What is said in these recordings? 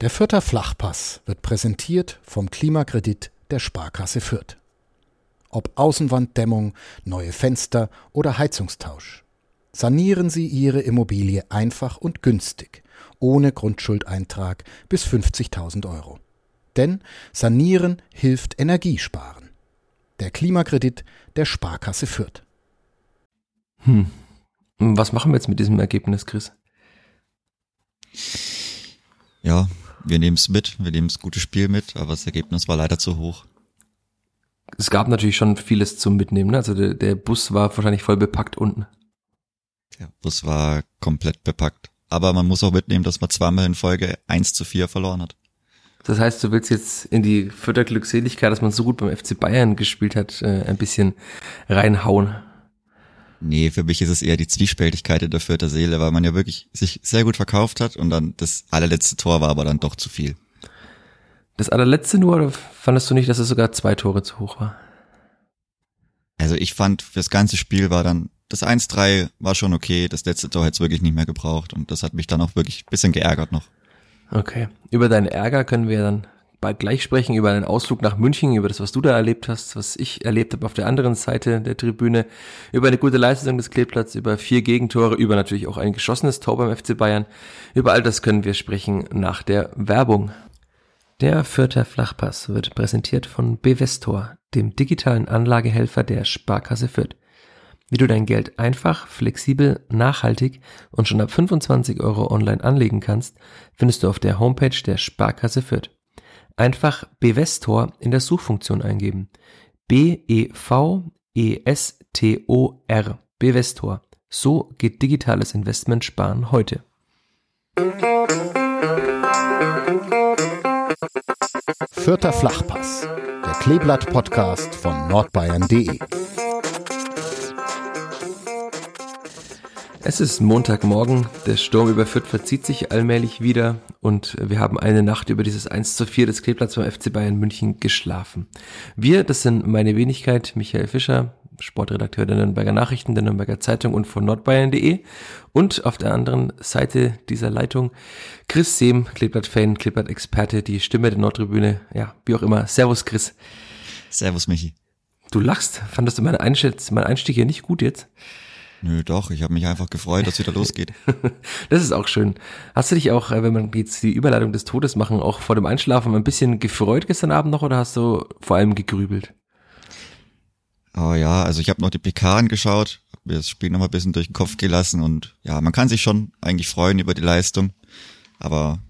Der Fürther Flachpass wird präsentiert vom Klimakredit der Sparkasse Fürth. Ob Außenwanddämmung, neue Fenster oder Heizungstausch. Sanieren Sie Ihre Immobilie einfach und günstig, ohne Grundschuldeintrag bis 50.000 Euro. Denn Sanieren hilft Energiesparen. Der Klimakredit der Sparkasse Fürth. Hm. Was machen wir jetzt mit diesem Ergebnis, Chris? Ja, wir nehmen es mit, wir nehmen das gute Spiel mit, aber das Ergebnis war leider zu hoch. Es gab natürlich schon vieles zum Mitnehmen, ne? also der, der Bus war wahrscheinlich voll bepackt unten. Der Bus war komplett bepackt. Aber man muss auch mitnehmen, dass man zweimal in Folge 1 zu 4 verloren hat. Das heißt, du willst jetzt in die Förderglückseligkeit, dass man so gut beim FC Bayern gespielt hat, äh, ein bisschen reinhauen. Nee, für mich ist es eher die Zwiespältigkeit in der Fürther Seele, weil man ja wirklich sich sehr gut verkauft hat und dann das allerletzte Tor war aber dann doch zu viel. Das allerletzte nur, oder fandest du nicht, dass es sogar zwei Tore zu hoch war? Also ich fand, fürs ganze Spiel war dann, das 1-3 war schon okay, das letzte Tor hätte es wirklich nicht mehr gebraucht und das hat mich dann auch wirklich ein bisschen geärgert noch. Okay. Über deinen Ärger können wir dann bald gleich sprechen über einen Ausflug nach München, über das, was du da erlebt hast, was ich erlebt habe auf der anderen Seite der Tribüne, über eine gute Leistung des Kleeblatts, über vier Gegentore, über natürlich auch ein geschossenes Tor beim FC Bayern. Über all das können wir sprechen nach der Werbung. Der Fürther Flachpass wird präsentiert von Bevestor, dem digitalen Anlagehelfer der Sparkasse Fürth. Wie du dein Geld einfach, flexibel, nachhaltig und schon ab 25 Euro online anlegen kannst, findest du auf der Homepage der Sparkasse Fürth. Einfach Bevestor in der Suchfunktion eingeben. B-E-V-E-S-T-O-R. Bevestor. So geht digitales Investment sparen heute. Vierter Flachpass, der Kleeblatt-Podcast von nordbayern.de. Es ist Montagmorgen, der Sturm über Fürth verzieht sich allmählich wieder und wir haben eine Nacht über dieses 1 zu 4 des Kleeblatts beim FC Bayern München geschlafen. Wir, das sind meine Wenigkeit, Michael Fischer, Sportredakteur der Nürnberger Nachrichten, der Nürnberger Zeitung und von nordbayern.de und auf der anderen Seite dieser Leitung Chris Sehm, Kleeblatt-Fan, Kleeblatt-Experte, die Stimme der Nordtribüne, ja, wie auch immer. Servus Chris. Servus Michi. Du lachst, fandest du meine Einschätz, mein Einstieg hier nicht gut jetzt? Nö, doch, ich habe mich einfach gefreut, dass wieder losgeht. das ist auch schön. Hast du dich auch, äh, wenn man jetzt die Überleitung des Todes machen, auch vor dem Einschlafen ein bisschen gefreut gestern Abend noch oder hast du vor allem gegrübelt? Oh ja, also ich habe noch die PK angeschaut, hab mir das Spiel noch mal ein bisschen durch den Kopf gelassen und ja, man kann sich schon eigentlich freuen über die Leistung, aber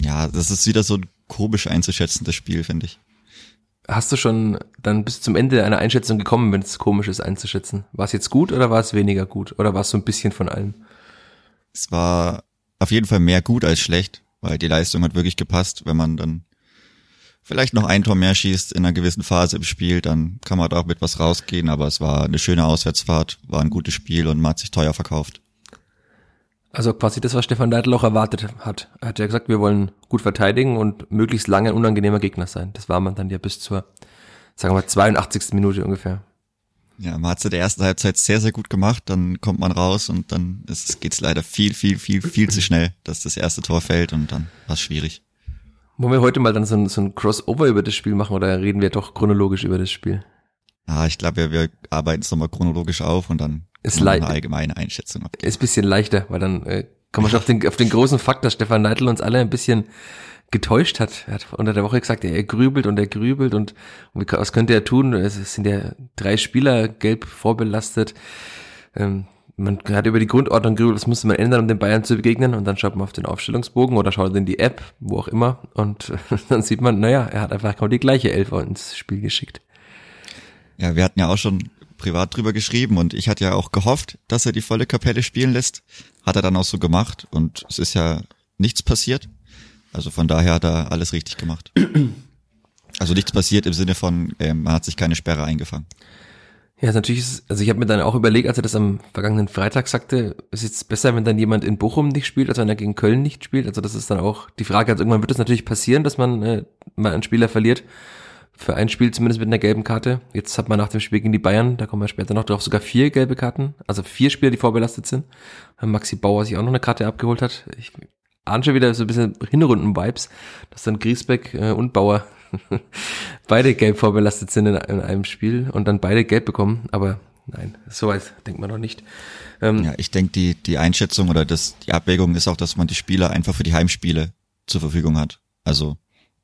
ja, das ist wieder so ein komisch einzuschätzendes Spiel, finde ich. Hast du schon dann bis zum Ende einer Einschätzung gekommen, wenn es komisch ist einzuschätzen? War es jetzt gut oder war es weniger gut? Oder war es so ein bisschen von allem? Es war auf jeden Fall mehr gut als schlecht, weil die Leistung hat wirklich gepasst. Wenn man dann vielleicht noch ein Tor mehr schießt in einer gewissen Phase im Spiel, dann kann man da auch mit was rausgehen. Aber es war eine schöne Auswärtsfahrt, war ein gutes Spiel und man hat sich teuer verkauft. Also quasi das, was Stefan Neidl auch erwartet hat. Er hat ja gesagt, wir wollen gut verteidigen und möglichst lange ein unangenehmer Gegner sein. Das war man dann ja bis zur, sagen wir mal, 82. Minute ungefähr. Ja, man hat es in der ersten Halbzeit sehr, sehr gut gemacht, dann kommt man raus und dann geht es leider viel, viel, viel, viel zu schnell, dass das erste Tor fällt und dann war es schwierig. Wollen wir heute mal dann so ein, so ein Crossover über das Spiel machen oder reden wir doch chronologisch über das Spiel? Ah, ich glaube, wir, wir arbeiten es nochmal chronologisch auf und dann ist eine allgemeine Einschätzung abgeben. Ist bisschen leichter, weil dann äh, kommen wir schon auf den, auf den großen Fakt, dass Stefan Neidl uns alle ein bisschen getäuscht hat. Er hat unter der Woche gesagt, er grübelt und er grübelt und, und was könnte er tun? Es sind ja drei Spieler gelb vorbelastet. Ähm, man hat über die Grundordnung grübelt, das musste man ändern, um den Bayern zu begegnen und dann schaut man auf den Aufstellungsbogen oder schaut in die App, wo auch immer und dann sieht man, naja, er hat einfach genau die gleiche Elfer ins Spiel geschickt. Ja, wir hatten ja auch schon privat drüber geschrieben und ich hatte ja auch gehofft, dass er die volle Kapelle spielen lässt. Hat er dann auch so gemacht und es ist ja nichts passiert. Also von daher hat er alles richtig gemacht. Also nichts passiert im Sinne von, ähm, man hat sich keine Sperre eingefangen. Ja, natürlich ist, also ich habe mir dann auch überlegt, als er das am vergangenen Freitag sagte, ist jetzt besser, wenn dann jemand in Bochum nicht spielt, als wenn er gegen Köln nicht spielt. Also das ist dann auch die Frage, also irgendwann wird es natürlich passieren, dass man äh, mal einen Spieler verliert für ein Spiel zumindest mit einer gelben Karte. Jetzt hat man nach dem Spiel gegen die Bayern, da kommen wir später noch drauf, sogar vier gelbe Karten. Also vier Spieler, die vorbelastet sind. Maxi Bauer sich auch noch eine Karte abgeholt hat. Ich ahne schon wieder so ein bisschen Hinrunden-Vibes, dass dann Griesbeck äh, und Bauer beide gelb vorbelastet sind in, in, einem Spiel und dann beide gelb bekommen. Aber nein, soweit denkt man noch nicht. Ähm, ja, ich denke, die, die Einschätzung oder das, die Abwägung ist auch, dass man die Spieler einfach für die Heimspiele zur Verfügung hat. Also,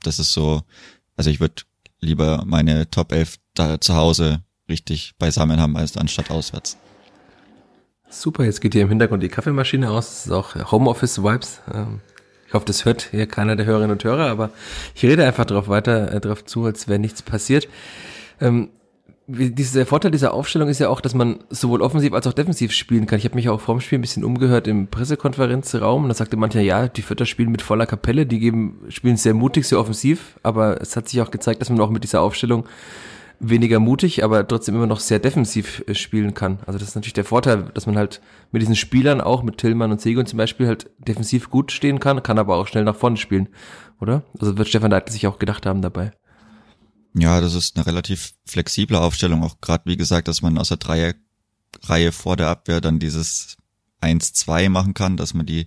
das ist so, also ich würde lieber meine Top 11 da zu Hause richtig beisammen haben, als anstatt auswärts. Super, jetzt geht hier im Hintergrund die Kaffeemaschine aus. Das ist auch Homeoffice-Vibes. Ähm, ich hoffe, das hört hier keiner der Hörerinnen und Hörer, aber ich rede einfach drauf weiter, äh, drauf zu, als wäre nichts passiert. Ähm, dieser Vorteil dieser Aufstellung ist ja auch, dass man sowohl offensiv als auch defensiv spielen kann. Ich habe mich auch vorm Spiel ein bisschen umgehört im Pressekonferenzraum und da sagte mancher, ja, die Vierter spielen mit voller Kapelle, die geben, spielen sehr mutig, sehr offensiv, aber es hat sich auch gezeigt, dass man auch mit dieser Aufstellung weniger mutig, aber trotzdem immer noch sehr defensiv äh, spielen kann. Also das ist natürlich der Vorteil, dass man halt mit diesen Spielern auch, mit Tillmann und Segun zum Beispiel, halt defensiv gut stehen kann, kann aber auch schnell nach vorne spielen, oder? Also wird Stefan Leitl sich auch gedacht haben dabei. Ja, das ist eine relativ flexible Aufstellung, auch gerade wie gesagt, dass man aus der Dreierreihe vor der Abwehr dann dieses 1-2 machen kann, dass man die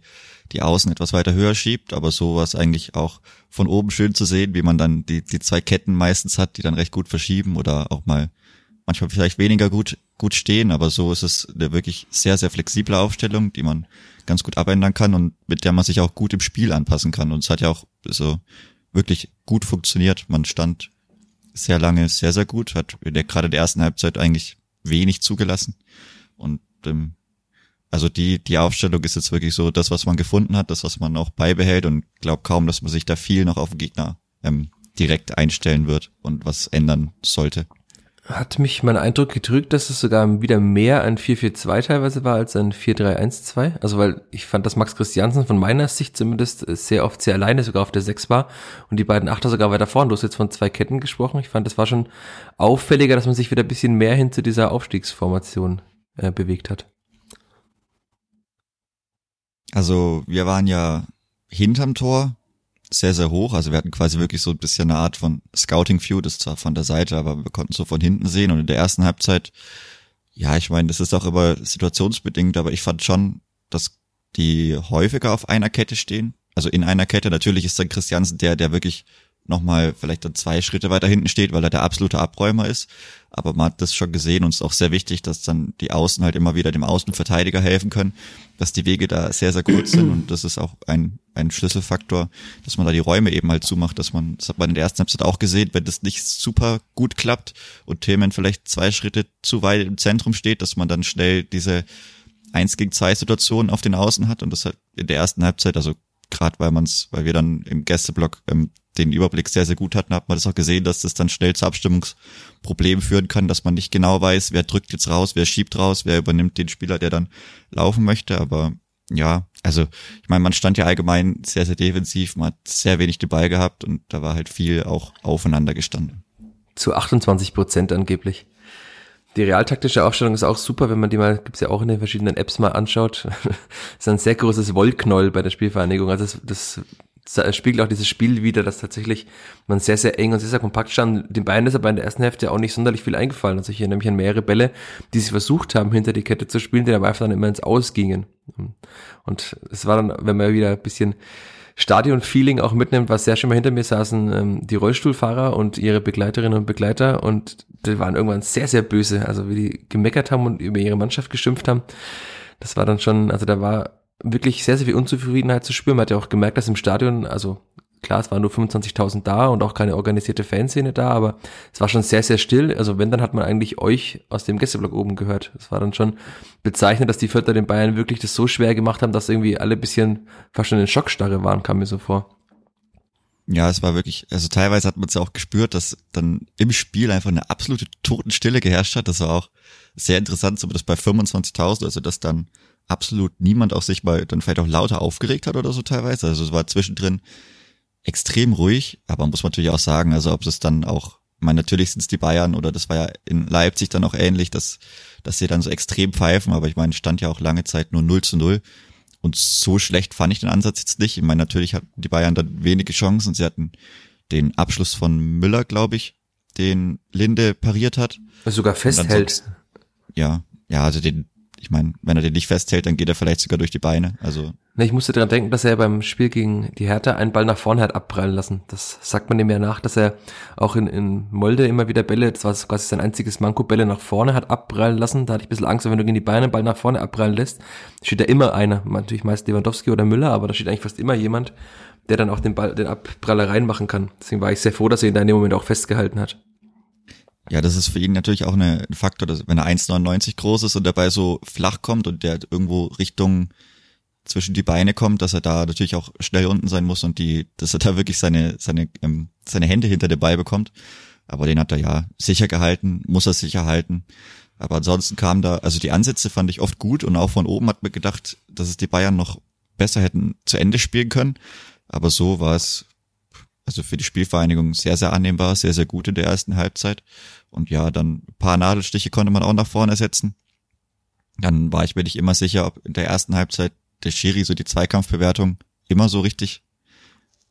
die Außen etwas weiter höher schiebt, aber sowas eigentlich auch von oben schön zu sehen, wie man dann die, die zwei Ketten meistens hat, die dann recht gut verschieben oder auch mal manchmal vielleicht weniger gut, gut stehen, aber so ist es eine wirklich sehr, sehr flexible Aufstellung, die man ganz gut abändern kann und mit der man sich auch gut im Spiel anpassen kann. Und es hat ja auch so wirklich gut funktioniert. Man stand sehr lange sehr, sehr gut, hat in der, gerade der ersten Halbzeit eigentlich wenig zugelassen. Und ähm, also die, die Aufstellung ist jetzt wirklich so das, was man gefunden hat, das, was man auch beibehält und glaube kaum, dass man sich da viel noch auf den Gegner ähm, direkt einstellen wird und was ändern sollte. Hat mich mein Eindruck getrügt, dass es sogar wieder mehr ein 4-4-2 teilweise war als ein 4-3-1-2. Also weil ich fand, dass Max Christiansen von meiner Sicht zumindest sehr oft sehr alleine sogar auf der 6 war und die beiden Achter sogar weiter vorn. Du hast jetzt von zwei Ketten gesprochen. Ich fand, das war schon auffälliger, dass man sich wieder ein bisschen mehr hin zu dieser Aufstiegsformation äh, bewegt hat. Also wir waren ja hinterm Tor sehr, sehr hoch. Also wir hatten quasi wirklich so ein bisschen eine Art von Scouting View, das zwar von der Seite, aber wir konnten so von hinten sehen. Und in der ersten Halbzeit, ja, ich meine, das ist auch immer situationsbedingt, aber ich fand schon, dass die häufiger auf einer Kette stehen. Also in einer Kette. Natürlich ist dann Christiansen der, der wirklich nochmal vielleicht dann zwei Schritte weiter hinten steht, weil er der absolute Abräumer ist. Aber man hat das schon gesehen und es ist auch sehr wichtig, dass dann die Außen halt immer wieder dem Außenverteidiger helfen können, dass die Wege da sehr, sehr kurz sind und das ist auch ein, ein Schlüsselfaktor, dass man da die Räume eben halt zumacht, dass man, das hat man in der ersten Halbzeit auch gesehen, wenn das nicht super gut klappt und Themen vielleicht zwei Schritte zu weit im Zentrum steht, dass man dann schnell diese eins gegen zwei Situationen auf den Außen hat und das hat in der ersten Halbzeit, also gerade weil man es, weil wir dann im Gästeblock ähm, den Überblick sehr, sehr gut hatten, hat man das auch gesehen, dass das dann schnell zu Abstimmungsproblemen führen kann, dass man nicht genau weiß, wer drückt jetzt raus, wer schiebt raus, wer übernimmt den Spieler, der dann laufen möchte. Aber ja, also ich meine, man stand ja allgemein sehr, sehr defensiv, man hat sehr wenig den gehabt und da war halt viel auch aufeinander gestanden. Zu 28 Prozent angeblich. Die realtaktische Aufstellung ist auch super, wenn man die mal, gibt's ja auch in den verschiedenen Apps mal anschaut. das ist ein sehr großes Wollknoll bei der Spielvereinigung. Also das, das spiegelt auch dieses Spiel wieder, dass tatsächlich man sehr, sehr eng und sehr, sehr kompakt stand. Den Bayern ist aber in der ersten Hälfte auch nicht sonderlich viel eingefallen. Also hier nämlich an mehrere Bälle, die sie versucht haben, hinter die Kette zu spielen, die aber einfach dann immer ins Aus gingen. Und es war dann, wenn man wieder ein bisschen Stadion-Feeling auch mitnimmt, was sehr schön mal hinter mir saßen, ähm, die Rollstuhlfahrer und ihre Begleiterinnen und Begleiter und die waren irgendwann sehr, sehr böse, also wie die gemeckert haben und über ihre Mannschaft geschimpft haben. Das war dann schon, also da war wirklich sehr, sehr viel Unzufriedenheit zu spüren. Man hat ja auch gemerkt, dass im Stadion, also klar, es waren nur 25.000 da und auch keine organisierte Fanszene da, aber es war schon sehr, sehr still. Also wenn, dann hat man eigentlich euch aus dem Gästeblock oben gehört. Es war dann schon bezeichnend, dass die Vierter den Bayern wirklich das so schwer gemacht haben, dass irgendwie alle bisschen fast schon in Schockstarre waren, kam mir so vor. Ja, es war wirklich, also teilweise hat man es ja auch gespürt, dass dann im Spiel einfach eine absolute Totenstille geherrscht hat. Das war auch sehr interessant, so das bei 25.000, also dass dann absolut niemand auch sich mal dann vielleicht auch lauter aufgeregt hat oder so teilweise. Also es war zwischendrin extrem ruhig, aber muss man natürlich auch sagen, also ob es dann auch, ich meine, natürlich sind es die Bayern oder das war ja in Leipzig dann auch ähnlich, dass, dass sie dann so extrem pfeifen, aber ich meine, stand ja auch lange Zeit nur 0 zu 0. Und so schlecht fand ich den Ansatz jetzt nicht. Ich meine, natürlich hatten die Bayern dann wenige Chancen. Sie hatten den Abschluss von Müller, glaube ich, den Linde pariert hat. Sogar festhält. So, ja, ja, also den, ich meine, wenn er den nicht festhält, dann geht er vielleicht sogar durch die Beine. Also Na, ich musste daran denken, dass er beim Spiel gegen die Hertha einen Ball nach vorne hat abprallen lassen. Das sagt man ihm ja nach, dass er auch in, in Molde immer wieder Bälle, das war quasi sein einziges Manko, Bälle nach vorne hat abprallen lassen. Da hatte ich ein bisschen Angst, wenn du gegen die Beine einen Ball nach vorne abprallen lässt, steht da immer einer. Natürlich meist Lewandowski oder Müller, aber da steht eigentlich fast immer jemand, der dann auch den Ball, den Abpraller reinmachen kann. Deswegen war ich sehr froh, dass er ihn da in dem Moment auch festgehalten hat. Ja, das ist für ihn natürlich auch ein Faktor, dass wenn er 1,99 groß ist und dabei so flach kommt und der irgendwo Richtung zwischen die Beine kommt, dass er da natürlich auch schnell unten sein muss und die, dass er da wirklich seine, seine, ähm, seine Hände hinter den Ball bekommt. Aber den hat er ja sicher gehalten, muss er sicher halten. Aber ansonsten kam da, also die Ansätze fand ich oft gut und auch von oben hat mir gedacht, dass es die Bayern noch besser hätten zu Ende spielen können. Aber so war es, also für die Spielvereinigung sehr, sehr annehmbar, sehr, sehr gut in der ersten Halbzeit. Und ja, dann paar Nadelstiche konnte man auch nach vorne setzen. Dann war ich mir nicht immer sicher, ob in der ersten Halbzeit der Schiri so die Zweikampfbewertung immer so richtig,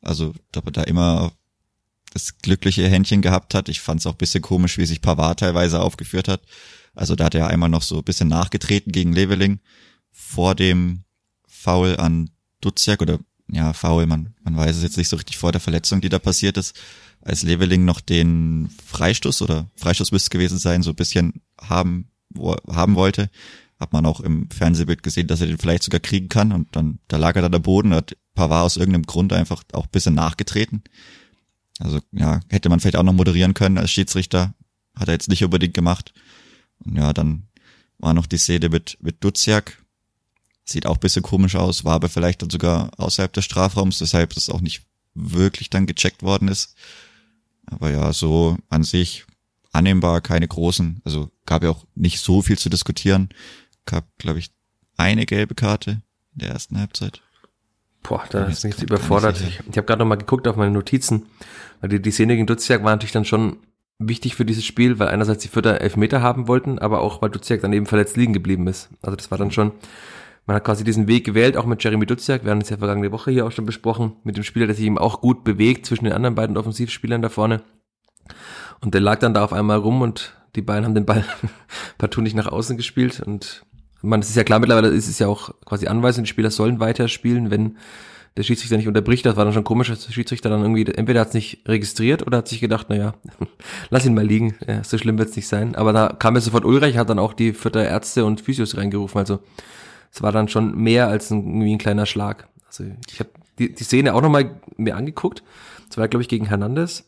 also ob er da immer das glückliche Händchen gehabt hat. Ich fand es auch bisschen komisch, wie sich Pavard teilweise aufgeführt hat. Also da hat er einmal noch so ein bisschen nachgetreten gegen Leveling vor dem Foul an Duziak oder ja, Foul, man, man weiß es jetzt nicht so richtig vor der Verletzung, die da passiert ist, als Leveling noch den Freistoß oder Freistoß müsste gewesen sein, so ein bisschen haben, wo, haben wollte hat man auch im Fernsehbild gesehen, dass er den vielleicht sogar kriegen kann und dann, da lag er da der Boden, hat Pavard aus irgendeinem Grund einfach auch ein bisschen nachgetreten. Also ja, hätte man vielleicht auch noch moderieren können als Schiedsrichter, hat er jetzt nicht unbedingt gemacht. Und ja, dann war noch die Szene mit, mit Duziak, sieht auch bisschen komisch aus, war aber vielleicht dann sogar außerhalb des Strafraums, weshalb das auch nicht wirklich dann gecheckt worden ist. Aber ja, so an sich annehmbar, keine großen, also gab ja auch nicht so viel zu diskutieren gab, glaube ich, eine gelbe Karte in der ersten Halbzeit. Boah, da ist mich jetzt überfordert. Ich, ich habe gerade noch mal geguckt auf meine Notizen, weil die, die Szene gegen Duziak war natürlich dann schon wichtig für dieses Spiel, weil einerseits die Vierter Elfmeter haben wollten, aber auch weil Duziak dann eben verletzt liegen geblieben ist. Also das war dann schon, man hat quasi diesen Weg gewählt, auch mit Jeremy Duziak, wir haben es ja vergangene Woche hier auch schon besprochen, mit dem Spieler, der sich eben auch gut bewegt zwischen den anderen beiden Offensivspielern da vorne. Und der lag dann da auf einmal rum und die beiden haben den Ball partout nicht nach außen gespielt und man, es ist ja klar, mittlerweile ist es ja auch quasi Anweisung, die Spieler sollen weiterspielen, wenn der Schiedsrichter nicht unterbricht. Das war dann schon komisch, dass der Schiedsrichter dann irgendwie, entweder hat es nicht registriert oder hat sich gedacht, naja, lass ihn mal liegen, ja, so schlimm wird es nicht sein. Aber da kam ja sofort Ulreich, hat dann auch die vierte Ärzte und Physios reingerufen. Also es war dann schon mehr als ein, irgendwie ein kleiner Schlag. Also ich habe die, die Szene auch nochmal mir angeguckt. Das war, glaube ich, gegen Hernandez.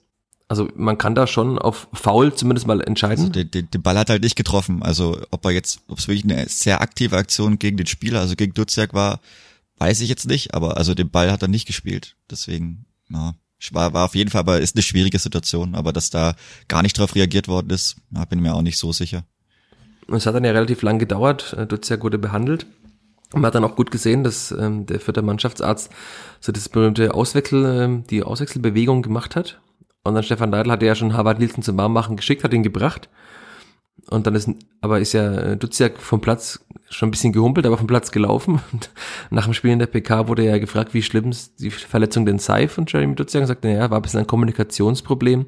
Also man kann da schon auf Foul zumindest mal entscheiden. Also den, den, den Ball hat halt nicht getroffen. Also ob er jetzt, ob es wirklich eine sehr aktive Aktion gegen den Spieler, also gegen Duziak war, weiß ich jetzt nicht. Aber also den Ball hat er nicht gespielt. Deswegen, ja, war, war auf jeden Fall, aber ist eine schwierige Situation. Aber dass da gar nicht drauf reagiert worden ist, ja, bin ich mir auch nicht so sicher. Es hat dann ja relativ lang gedauert. Duziak wurde behandelt. Man hat dann auch gut gesehen, dass ähm, der vierte Mannschaftsarzt so das berühmte Auswechsel, ähm, die Auswechselbewegung gemacht hat und dann Stefan Neidl hatte ja schon Harvard Nielsen zum Warmmachen geschickt, hat ihn gebracht. Und dann ist, aber ist ja äh, Duziak vom Platz schon ein bisschen gehumpelt, aber vom Platz gelaufen. Und nach dem Spiel in der PK wurde er ja gefragt, wie schlimm die Verletzung denn sei von Jeremy Duziak und sagte, naja, war ein bisschen ein Kommunikationsproblem,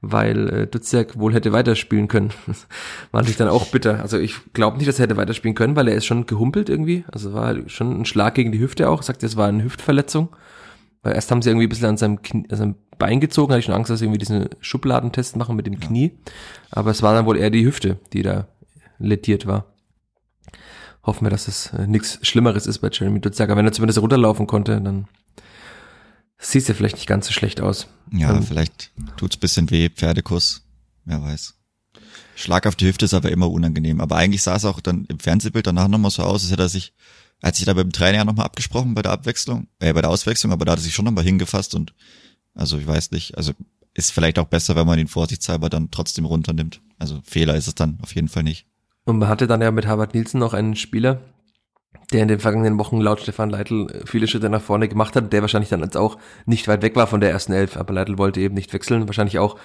weil äh, Duziak wohl hätte weiterspielen können. war natürlich dann auch bitter. Also ich glaube nicht, dass er hätte weiterspielen können, weil er ist schon gehumpelt irgendwie. Also war schon ein Schlag gegen die Hüfte auch. Sagt, es war eine Hüftverletzung. Weil erst haben sie irgendwie ein bisschen an seinem, Knie, an seinem Bein gezogen, hatte ich schon Angst, dass sie irgendwie diesen Schubladentest machen mit dem ja. Knie. Aber es war dann wohl eher die Hüfte, die da lediert war. Hoffen wir, dass es äh, nichts Schlimmeres ist bei Jeremy Dutzak. wenn er zumindest runterlaufen konnte, dann sieht es ja vielleicht nicht ganz so schlecht aus. Ja, ähm, vielleicht tut's bisschen weh, Pferdekuss, wer weiß. Schlag auf die Hüfte ist aber immer unangenehm. Aber eigentlich sah es auch dann im Fernsehbild danach nochmal so aus, als hätte er sich er hat sich da beim Trainer ja nochmal abgesprochen bei der Abwechslung, äh, bei der Auswechslung, aber da hat er sich schon nochmal hingefasst und also ich weiß nicht, also ist vielleicht auch besser, wenn man ihn vorsichtshalber dann trotzdem runternimmt. Also Fehler ist es dann auf jeden Fall nicht. Und man hatte dann ja mit Harvard Nielsen noch einen Spieler, der in den vergangenen Wochen laut Stefan Leitl viele Schritte nach vorne gemacht hat, der wahrscheinlich dann jetzt auch nicht weit weg war von der ersten Elf, aber Leitl wollte eben nicht wechseln, wahrscheinlich auch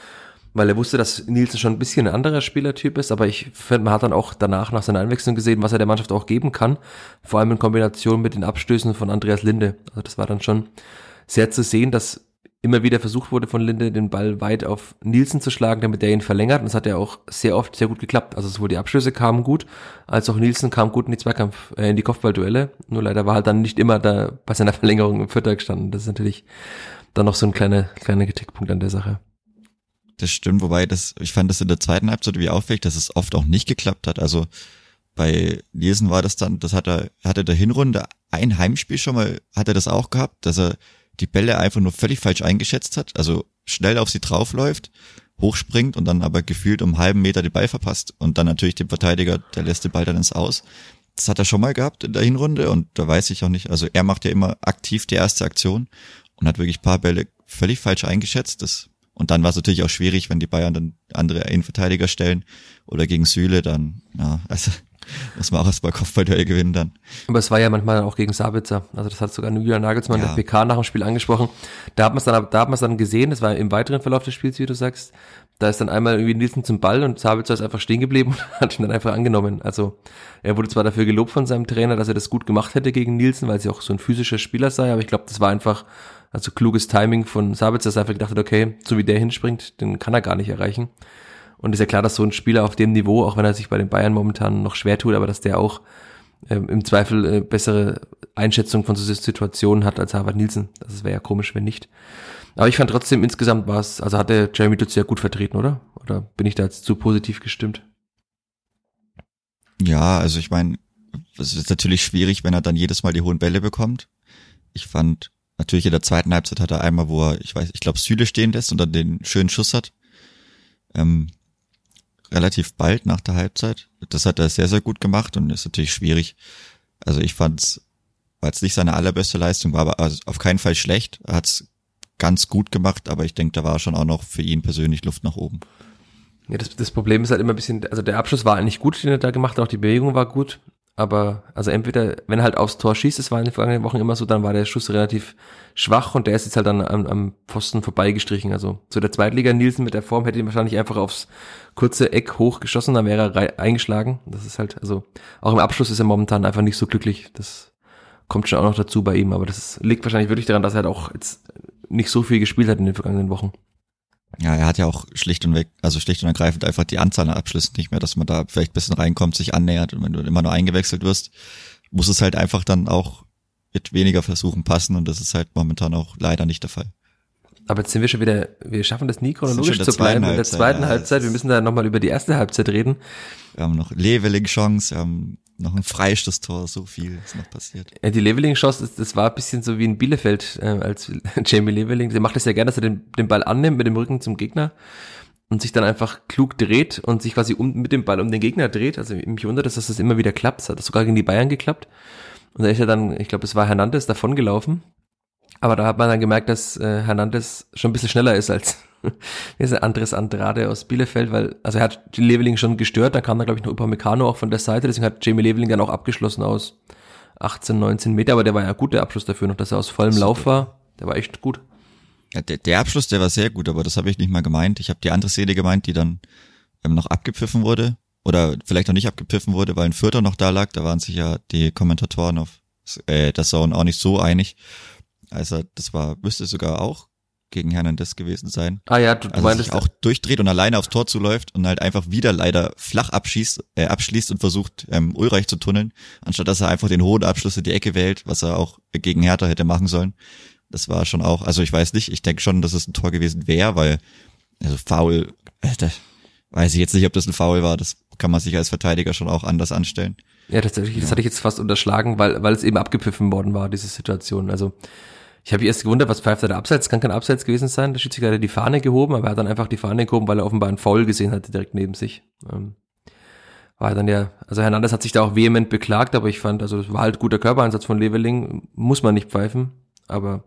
weil er wusste, dass Nielsen schon ein bisschen ein anderer Spielertyp ist, aber ich finde, man hat dann auch danach nach seiner Einwechslung gesehen, was er der Mannschaft auch geben kann, vor allem in Kombination mit den Abstößen von Andreas Linde. Also das war dann schon sehr zu sehen, dass immer wieder versucht wurde von Linde, den Ball weit auf Nielsen zu schlagen, damit der ihn verlängert. Und das hat ja auch sehr oft sehr gut geklappt. Also sowohl die Abschlüsse kamen gut, als auch Nielsen kam gut in die Zweikampf, äh, in die Kopfballduelle. Nur leider war halt dann nicht immer da bei seiner Verlängerung im Vierter gestanden. Das ist natürlich dann noch so ein kleiner, kleiner Kritikpunkt an der Sache. Das stimmt, wobei das, ich fand das in der zweiten Halbzeit wie auffällig, dass es oft auch nicht geklappt hat. Also bei Nielsen war das dann, das hat er, hatte der Hinrunde ein Heimspiel schon mal, hat er das auch gehabt, dass er die Bälle einfach nur völlig falsch eingeschätzt hat, also schnell auf sie draufläuft, hochspringt und dann aber gefühlt um halben Meter den Ball verpasst und dann natürlich dem Verteidiger, der lässt den Ball dann ins Aus. Das hat er schon mal gehabt in der Hinrunde und da weiß ich auch nicht, also er macht ja immer aktiv die erste Aktion und hat wirklich paar Bälle völlig falsch eingeschätzt. Das, und dann war es natürlich auch schwierig, wenn die Bayern dann andere Innenverteidiger stellen oder gegen Süle, dann, ja, also muss man auch erstmal Kopfballduell gewinnen dann. Aber es war ja manchmal auch gegen Sabitzer. Also das hat sogar Julian Nagelsmann ja. der PK nach dem Spiel angesprochen. Da hat man es dann, da hat man es dann gesehen, das war im weiteren Verlauf des Spiels, wie du sagst. Da ist dann einmal irgendwie Nielsen zum Ball und Sabitzer ist einfach stehen geblieben und hat ihn dann einfach angenommen. Also er wurde zwar dafür gelobt von seinem Trainer, dass er das gut gemacht hätte gegen Nielsen, weil sie auch so ein physischer Spieler sei, aber ich glaube, das war einfach also kluges Timing von Sabitzer, dass er einfach gedacht hat, okay, so wie der hinspringt, den kann er gar nicht erreichen. Und ist ja klar, dass so ein Spieler auf dem Niveau, auch wenn er sich bei den Bayern momentan noch schwer tut, aber dass der auch ähm, im Zweifel äh, bessere Einschätzung von so Situationen hat als Harvard Nielsen. Das wäre ja komisch, wenn nicht. Aber ich fand trotzdem insgesamt war es, also hat der Jeremy Dutz ja gut vertreten, oder? Oder bin ich da jetzt zu positiv gestimmt? Ja, also ich meine, es ist natürlich schwierig, wenn er dann jedes Mal die hohen Bälle bekommt. Ich fand, natürlich in der zweiten Halbzeit hat er einmal, wo er, ich weiß, ich glaube, Süle stehen lässt und dann den schönen Schuss hat. Ähm, relativ bald nach der Halbzeit. Das hat er sehr, sehr gut gemacht und ist natürlich schwierig. Also ich fand es, weil es nicht seine allerbeste Leistung war, aber also auf keinen Fall schlecht. Er hat es ganz gut gemacht, aber ich denke, da war schon auch noch für ihn persönlich Luft nach oben. Ja, das, das Problem ist halt immer ein bisschen, also der Abschluss war eigentlich gut, den er da gemacht hat, auch die Bewegung war gut, aber also entweder, wenn er halt aufs Tor schießt, das war in den vergangenen Wochen immer so, dann war der Schuss relativ schwach und der ist jetzt halt dann am, am Pfosten vorbeigestrichen. Also zu der Zweitliga Nielsen mit der Form hätte ihn wahrscheinlich einfach aufs kurze Eck hochgeschossen, dann wäre er eingeschlagen. Das ist halt, also auch im Abschluss ist er momentan einfach nicht so glücklich. Das kommt schon auch noch dazu bei ihm, aber das liegt wahrscheinlich wirklich daran, dass er halt auch jetzt nicht so viel gespielt hat in den vergangenen Wochen. Ja, er hat ja auch schlicht und weg, also schlicht und ergreifend einfach die Anzahl an Abschlüssen nicht mehr, dass man da vielleicht ein bisschen reinkommt, sich annähert und wenn du immer nur eingewechselt wirst, muss es halt einfach dann auch mit weniger Versuchen passen und das ist halt momentan auch leider nicht der Fall. Aber jetzt sind wir schon wieder, wir schaffen das nie chronologisch zu bleiben in der zweiten ja, Halbzeit. Wir müssen da nochmal über die erste Halbzeit reden. Wir haben noch Leveling-Chance, wir haben noch ein Freistoßtor, so viel ist noch passiert. Ja, die Leveling-Chance, das, war ein bisschen so wie in Bielefeld, äh, als Jamie Leveling, der macht das ja gerne, dass er den, den Ball annimmt mit dem Rücken zum Gegner und sich dann einfach klug dreht und sich quasi um, mit dem Ball um den Gegner dreht. Also mich wundert dass das immer wieder klappt. Das hat sogar gegen die Bayern geklappt. Und da ist er dann, ich glaube, es war Hernandez davongelaufen. Aber da hat man dann gemerkt, dass äh, Hernandez schon ein bisschen schneller ist als ist Andres Andrade aus Bielefeld, weil, also er hat Leveling schon gestört, da kam dann, glaube ich, noch Upamecano auch von der Seite, deswegen hat Jamie Leveling dann auch abgeschlossen aus 18, 19 Meter, aber der war ja gut, der Abschluss dafür noch, dass er aus vollem Super. Lauf war. Der war echt gut. Ja, der, der Abschluss, der war sehr gut, aber das habe ich nicht mal gemeint. Ich habe die andere Szene gemeint, die dann ähm, noch abgepfiffen wurde oder vielleicht noch nicht abgepfiffen wurde, weil ein Vierter noch da lag. Da waren sich ja die Kommentatoren auf äh, das Zone auch nicht so einig. Also das war, müsste sogar auch gegen Hernandez gewesen sein. Ah ja, du, also sich auch durchdreht und alleine aufs Tor zuläuft und halt einfach wieder leider flach abschießt, äh, abschließt und versucht, ähm, Ulreich zu tunneln, anstatt dass er einfach den hohen Abschluss in die Ecke wählt, was er auch gegen Hertha hätte machen sollen. Das war schon auch, also ich weiß nicht, ich denke schon, dass es ein Tor gewesen wäre, weil, also faul, äh, weiß ich jetzt nicht, ob das ein Foul war, das kann man sich als Verteidiger schon auch anders anstellen. Ja, tatsächlich, ja. das hatte ich jetzt fast unterschlagen, weil, weil es eben abgepfiffen worden war, diese Situation. Also ich habe erst gewundert, was pfeift er da abseits? Kann kein Abseits gewesen sein. Der Schiedsrichter hat die Fahne gehoben, aber er hat dann einfach die Fahne gehoben, weil er offenbar einen Foul gesehen hatte direkt neben sich. Ähm, war dann ja, also Hernandez hat sich da auch vehement beklagt, aber ich fand, also es war halt guter Körpereinsatz von Leveling, muss man nicht pfeifen, aber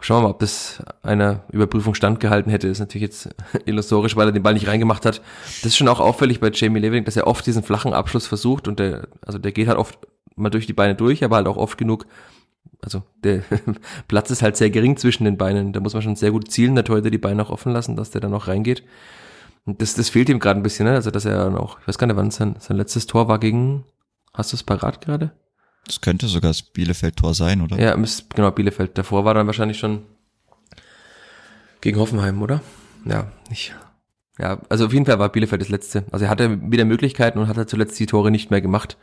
schauen wir mal, ob das einer Überprüfung standgehalten hätte, ist natürlich jetzt illusorisch, weil er den Ball nicht reingemacht hat. Das ist schon auch auffällig bei Jamie Leveling, dass er oft diesen flachen Abschluss versucht und der, also der geht halt oft mal durch die Beine durch, aber halt auch oft genug, also der Platz ist halt sehr gering zwischen den Beinen. Da muss man schon sehr gut zielen, der Torhüter die Beine auch offen lassen, dass der dann noch reingeht. Und das, das fehlt ihm gerade ein bisschen, ne? Also dass er noch, ich weiß gar nicht, wann sein, sein letztes Tor war gegen, hast du es parat gerade? Das könnte sogar das Bielefeld-Tor sein, oder? Ja, genau, Bielefeld. Davor war dann wahrscheinlich schon Gegen Hoffenheim, oder? Ja, nicht. Ja, also auf jeden Fall war Bielefeld das letzte. Also er hatte wieder Möglichkeiten und hat halt zuletzt die Tore nicht mehr gemacht.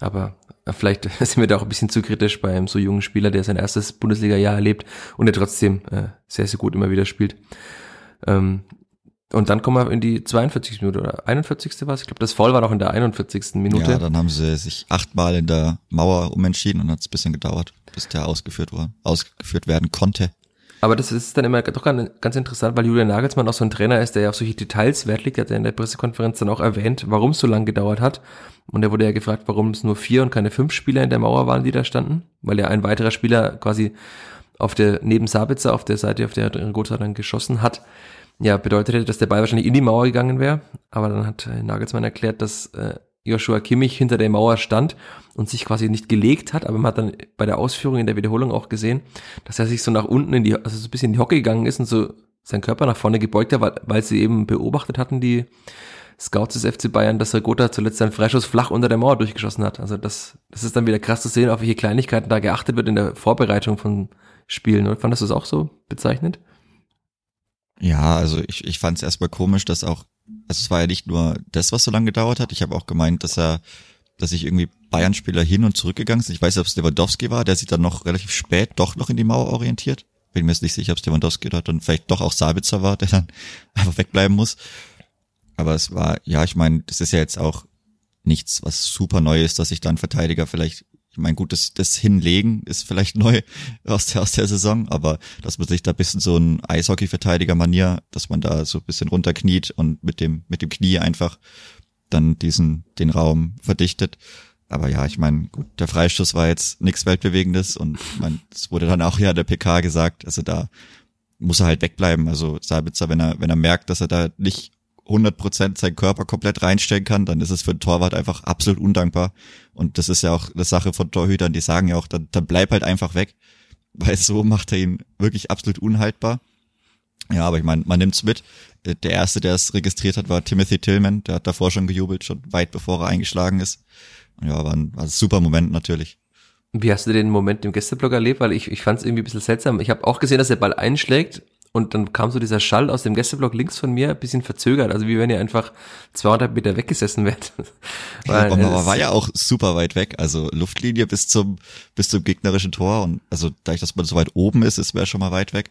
Aber vielleicht sind wir da auch ein bisschen zu kritisch bei einem so jungen Spieler, der sein erstes Bundesliga-Jahr erlebt und der trotzdem äh, sehr, sehr gut immer wieder spielt. Ähm, und dann kommen wir in die 42. Minute oder 41. war es. Ich glaube, das Voll war noch in der 41. Minute. Ja, dann haben sie sich achtmal in der Mauer umentschieden und hat es ein bisschen gedauert, bis der ausgeführt war, ausgeführt werden konnte. Aber das ist dann immer doch ganz interessant, weil Julian Nagelsmann auch so ein Trainer ist, der ja auf solche Details Wert legt. Er hat ja in der Pressekonferenz dann auch erwähnt, warum es so lange gedauert hat. Und er wurde ja gefragt, warum es nur vier und keine fünf Spieler in der Mauer waren, die da standen. Weil ja ein weiterer Spieler quasi auf der, neben Sabitzer, auf der Seite, auf der Gotha dann geschossen hat, ja, bedeutet hätte, dass der Ball wahrscheinlich in die Mauer gegangen wäre. Aber dann hat äh, Nagelsmann erklärt, dass äh, Joshua Kimmich hinter der Mauer stand und sich quasi nicht gelegt hat, aber man hat dann bei der Ausführung in der Wiederholung auch gesehen, dass er sich so nach unten in die, also so ein bisschen in die Hocke gegangen ist und so seinen Körper nach vorne gebeugt hat, weil, weil sie eben beobachtet hatten, die Scouts des FC Bayern, dass Gotha zuletzt seinen Freischuss flach unter der Mauer durchgeschossen hat. Also das, das ist dann wieder krass zu sehen, auf welche Kleinigkeiten da geachtet wird in der Vorbereitung von Spielen. Oder fandest du es auch so bezeichnet? Ja, also ich, ich fand es erstmal komisch, dass auch, also es war ja nicht nur das, was so lange gedauert hat. Ich habe auch gemeint, dass er, dass sich irgendwie Bayern-Spieler hin und zurückgegangen sind. Ich weiß nicht, ob es Lewandowski war, der sich dann noch relativ spät doch noch in die Mauer orientiert. Bin mir jetzt nicht sicher, ob es Lewandowski oder dann vielleicht doch auch Sabitzer war, der dann einfach wegbleiben muss. Aber es war, ja, ich meine, das ist ja jetzt auch nichts, was super neu ist, dass sich dann Verteidiger vielleicht ich meine, gut, das, das Hinlegen ist vielleicht neu aus der, aus der Saison, aber dass man sich da bisschen so ein Eishockey-Verteidiger-Manier, dass man da so ein bisschen runterkniet und mit dem, mit dem Knie einfach dann diesen, den Raum verdichtet. Aber ja, ich meine, gut, der Freistoß war jetzt nichts Weltbewegendes und man, es wurde dann auch ja der PK gesagt, also da muss er halt wegbleiben. Also Sabitzer, wenn er, wenn er merkt, dass er da nicht 100% seinen Körper komplett reinstellen kann, dann ist es für einen Torwart einfach absolut undankbar. Und das ist ja auch eine Sache von Torhütern, die sagen ja auch, dann, dann bleib halt einfach weg, weil so macht er ihn wirklich absolut unhaltbar. Ja, aber ich meine, man nimmt's mit. Äh, der erste, der es registriert hat, war Timothy Tillman. Der hat davor schon gejubelt, schon weit bevor er eingeschlagen ist. Ja, war ein, war ein super Moment natürlich. Wie hast du den Moment im Gästeblock erlebt? Weil ich, ich fand es irgendwie ein bisschen seltsam. Ich habe auch gesehen, dass der Ball einschlägt und dann kam so dieser Schall aus dem Gästeblock links von mir, ein bisschen verzögert, also wie wenn ihr einfach 200 Meter weggesessen wärt. ja, aber man war ja auch super weit weg, also Luftlinie bis zum, bis zum gegnerischen Tor und also dadurch, dass man so weit oben ist, ist man schon mal weit weg.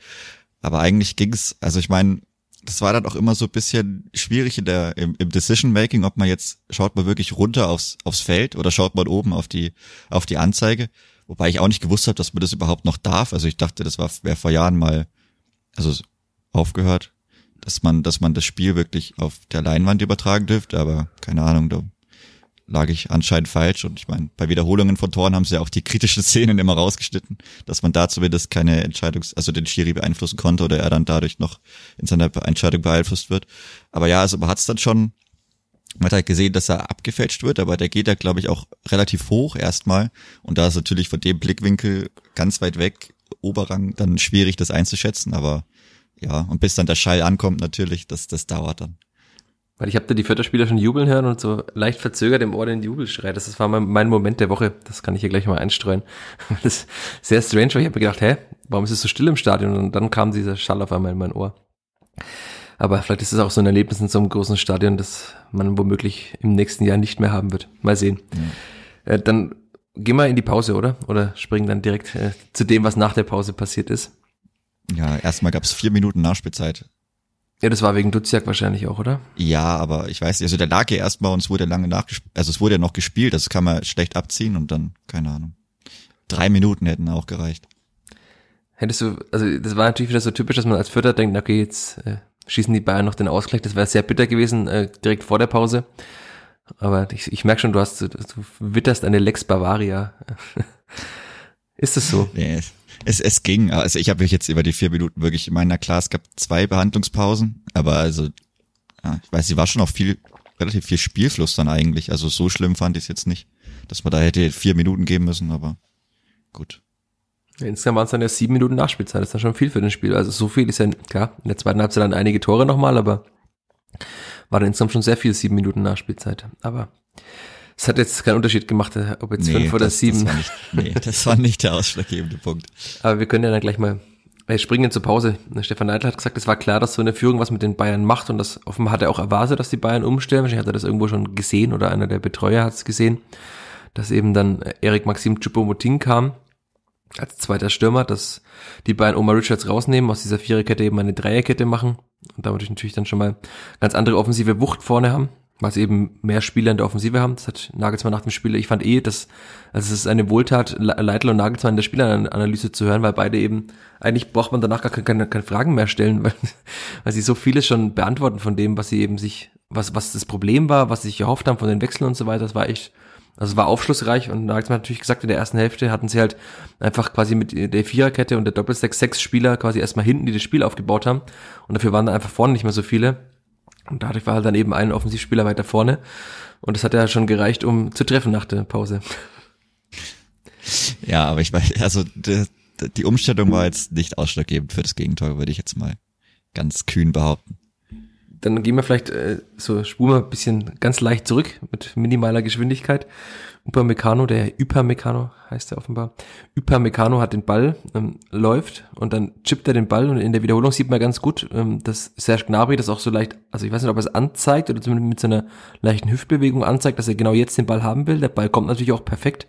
Aber eigentlich ging's, also ich meine, das war dann auch immer so ein bisschen schwierig in der, im, im Decision Making, ob man jetzt, schaut man wirklich runter aufs, aufs Feld oder schaut man oben auf die, auf die Anzeige. Wobei ich auch nicht gewusst habe, dass man das überhaupt noch darf. Also ich dachte, das war, wäre vor Jahren mal also aufgehört, dass man, dass man das Spiel wirklich auf der Leinwand übertragen dürfte, aber keine Ahnung, da lag ich anscheinend falsch und ich meine, bei Wiederholungen von Toren haben sie ja auch die kritischen Szenen immer rausgeschnitten, dass man da zumindest keine Entscheidungs-, also den Schiri beeinflussen konnte oder er dann dadurch noch in seiner Entscheidung beeinflusst wird. Aber ja, also man hat es dann schon, man hat halt gesehen, dass er abgefälscht wird, aber der geht da, glaube ich, auch relativ hoch erstmal und da ist natürlich von dem Blickwinkel ganz weit weg Oberrang dann schwierig, das einzuschätzen, aber ja, und bis dann der Schall ankommt, natürlich, das, das dauert dann. Weil ich habe da die Vierterspieler schon jubeln hören und so leicht verzögert im Ohr den Jubelschrei. Das war mein, mein Moment der Woche. Das kann ich hier gleich mal einstreuen. Das ist sehr strange, weil ich habe mir gedacht, hä, warum ist es so still im Stadion? Und dann kam dieser Schall auf einmal in mein Ohr. Aber vielleicht ist es auch so ein Erlebnis in so einem großen Stadion, das man womöglich im nächsten Jahr nicht mehr haben wird. Mal sehen. Äh, dann Gehen wir in die Pause, oder? Oder springen dann direkt äh, zu dem, was nach der Pause passiert ist? Ja, erstmal gab es vier Minuten Nachspielzeit. Ja, das war wegen Duziak wahrscheinlich auch, oder? Ja, aber ich weiß nicht, also der lag ja erstmal und es wurde lange nachgespielt, also es wurde ja noch gespielt, das kann man schlecht abziehen und dann, keine Ahnung. Drei Minuten hätten auch gereicht. Hättest du, also das war natürlich wieder so typisch, dass man als Vierter denkt, okay, jetzt äh, schießen die Bayern noch den Ausgleich, das wäre sehr bitter gewesen, äh, direkt vor der Pause. Aber ich, ich merke schon, du hast, du, witterst eine Lex Bavaria. Ist es so? Nee, es, es ging. Also ich habe mich jetzt über die vier Minuten wirklich, ich meine, klar, es gab zwei Behandlungspausen, aber also, ja, ich weiß, sie war schon auch viel, relativ viel Spielfluss dann eigentlich. Also so schlimm fand ich es jetzt nicht, dass man da hätte vier Minuten geben müssen, aber gut. Insgesamt waren es dann ja sieben Minuten Nachspielzeit, das ist dann schon viel für den Spiel. Also so viel ist ja, klar, in der zweiten Halbzeit dann einige Tore nochmal, aber war dann insgesamt schon sehr viel sieben Minuten Nachspielzeit. Aber es hat jetzt keinen Unterschied gemacht, ob jetzt nee, fünf oder das, sieben. Das war nicht, nee, das war nicht der ausschlaggebende Punkt. Aber wir können ja dann gleich mal springen zur Pause. Stefan Neidl hat gesagt, es war klar, dass so eine Führung was mit den Bayern macht und das offenbar hat er auch erwartet, dass die Bayern umstellen. Wahrscheinlich hat er das irgendwo schon gesehen oder einer der Betreuer hat es gesehen, dass eben dann Erik Maxim Choupo-Moting kam als zweiter Stürmer, dass die beiden Omar Richards rausnehmen, aus dieser Viererkette eben eine Dreierkette machen und damit natürlich dann schon mal ganz andere offensive Wucht vorne haben weil sie eben mehr Spieler in der Offensive haben. Das hat Nagelsmann nach dem Spiel, ich fand eh, dass, also es ist eine Wohltat, Leitl und Nagelsmann in der Spieleranalyse zu hören, weil beide eben, eigentlich braucht man danach gar keine, keine Fragen mehr stellen, weil, weil sie so vieles schon beantworten von dem, was sie eben sich, was, was das Problem war, was sie sich erhofft haben von den Wechseln und so weiter. Das war echt, also es war aufschlussreich und Nagelsmann hat natürlich gesagt, in der ersten Hälfte hatten sie halt einfach quasi mit der Viererkette und der Doppelstack sechs Spieler quasi erstmal hinten, die das Spiel aufgebaut haben und dafür waren dann einfach vorne nicht mehr so viele und dadurch war halt dann eben ein Offensivspieler weiter vorne. Und das hat ja schon gereicht, um zu treffen nach der Pause. Ja, aber ich weiß, also die, die Umstellung war jetzt nicht ausschlaggebend für das Gegentor, würde ich jetzt mal ganz kühn behaupten dann gehen wir vielleicht äh, so spuren wir ein bisschen ganz leicht zurück mit minimaler Geschwindigkeit. Upamecano, der Hypermecano heißt er offenbar. Hypermecano hat den Ball, ähm, läuft und dann chippt er den Ball und in der Wiederholung sieht man ganz gut, ähm, dass Serge Gnabry das auch so leicht, also ich weiß nicht, ob er es anzeigt oder zumindest mit so einer leichten Hüftbewegung anzeigt, dass er genau jetzt den Ball haben will. Der Ball kommt natürlich auch perfekt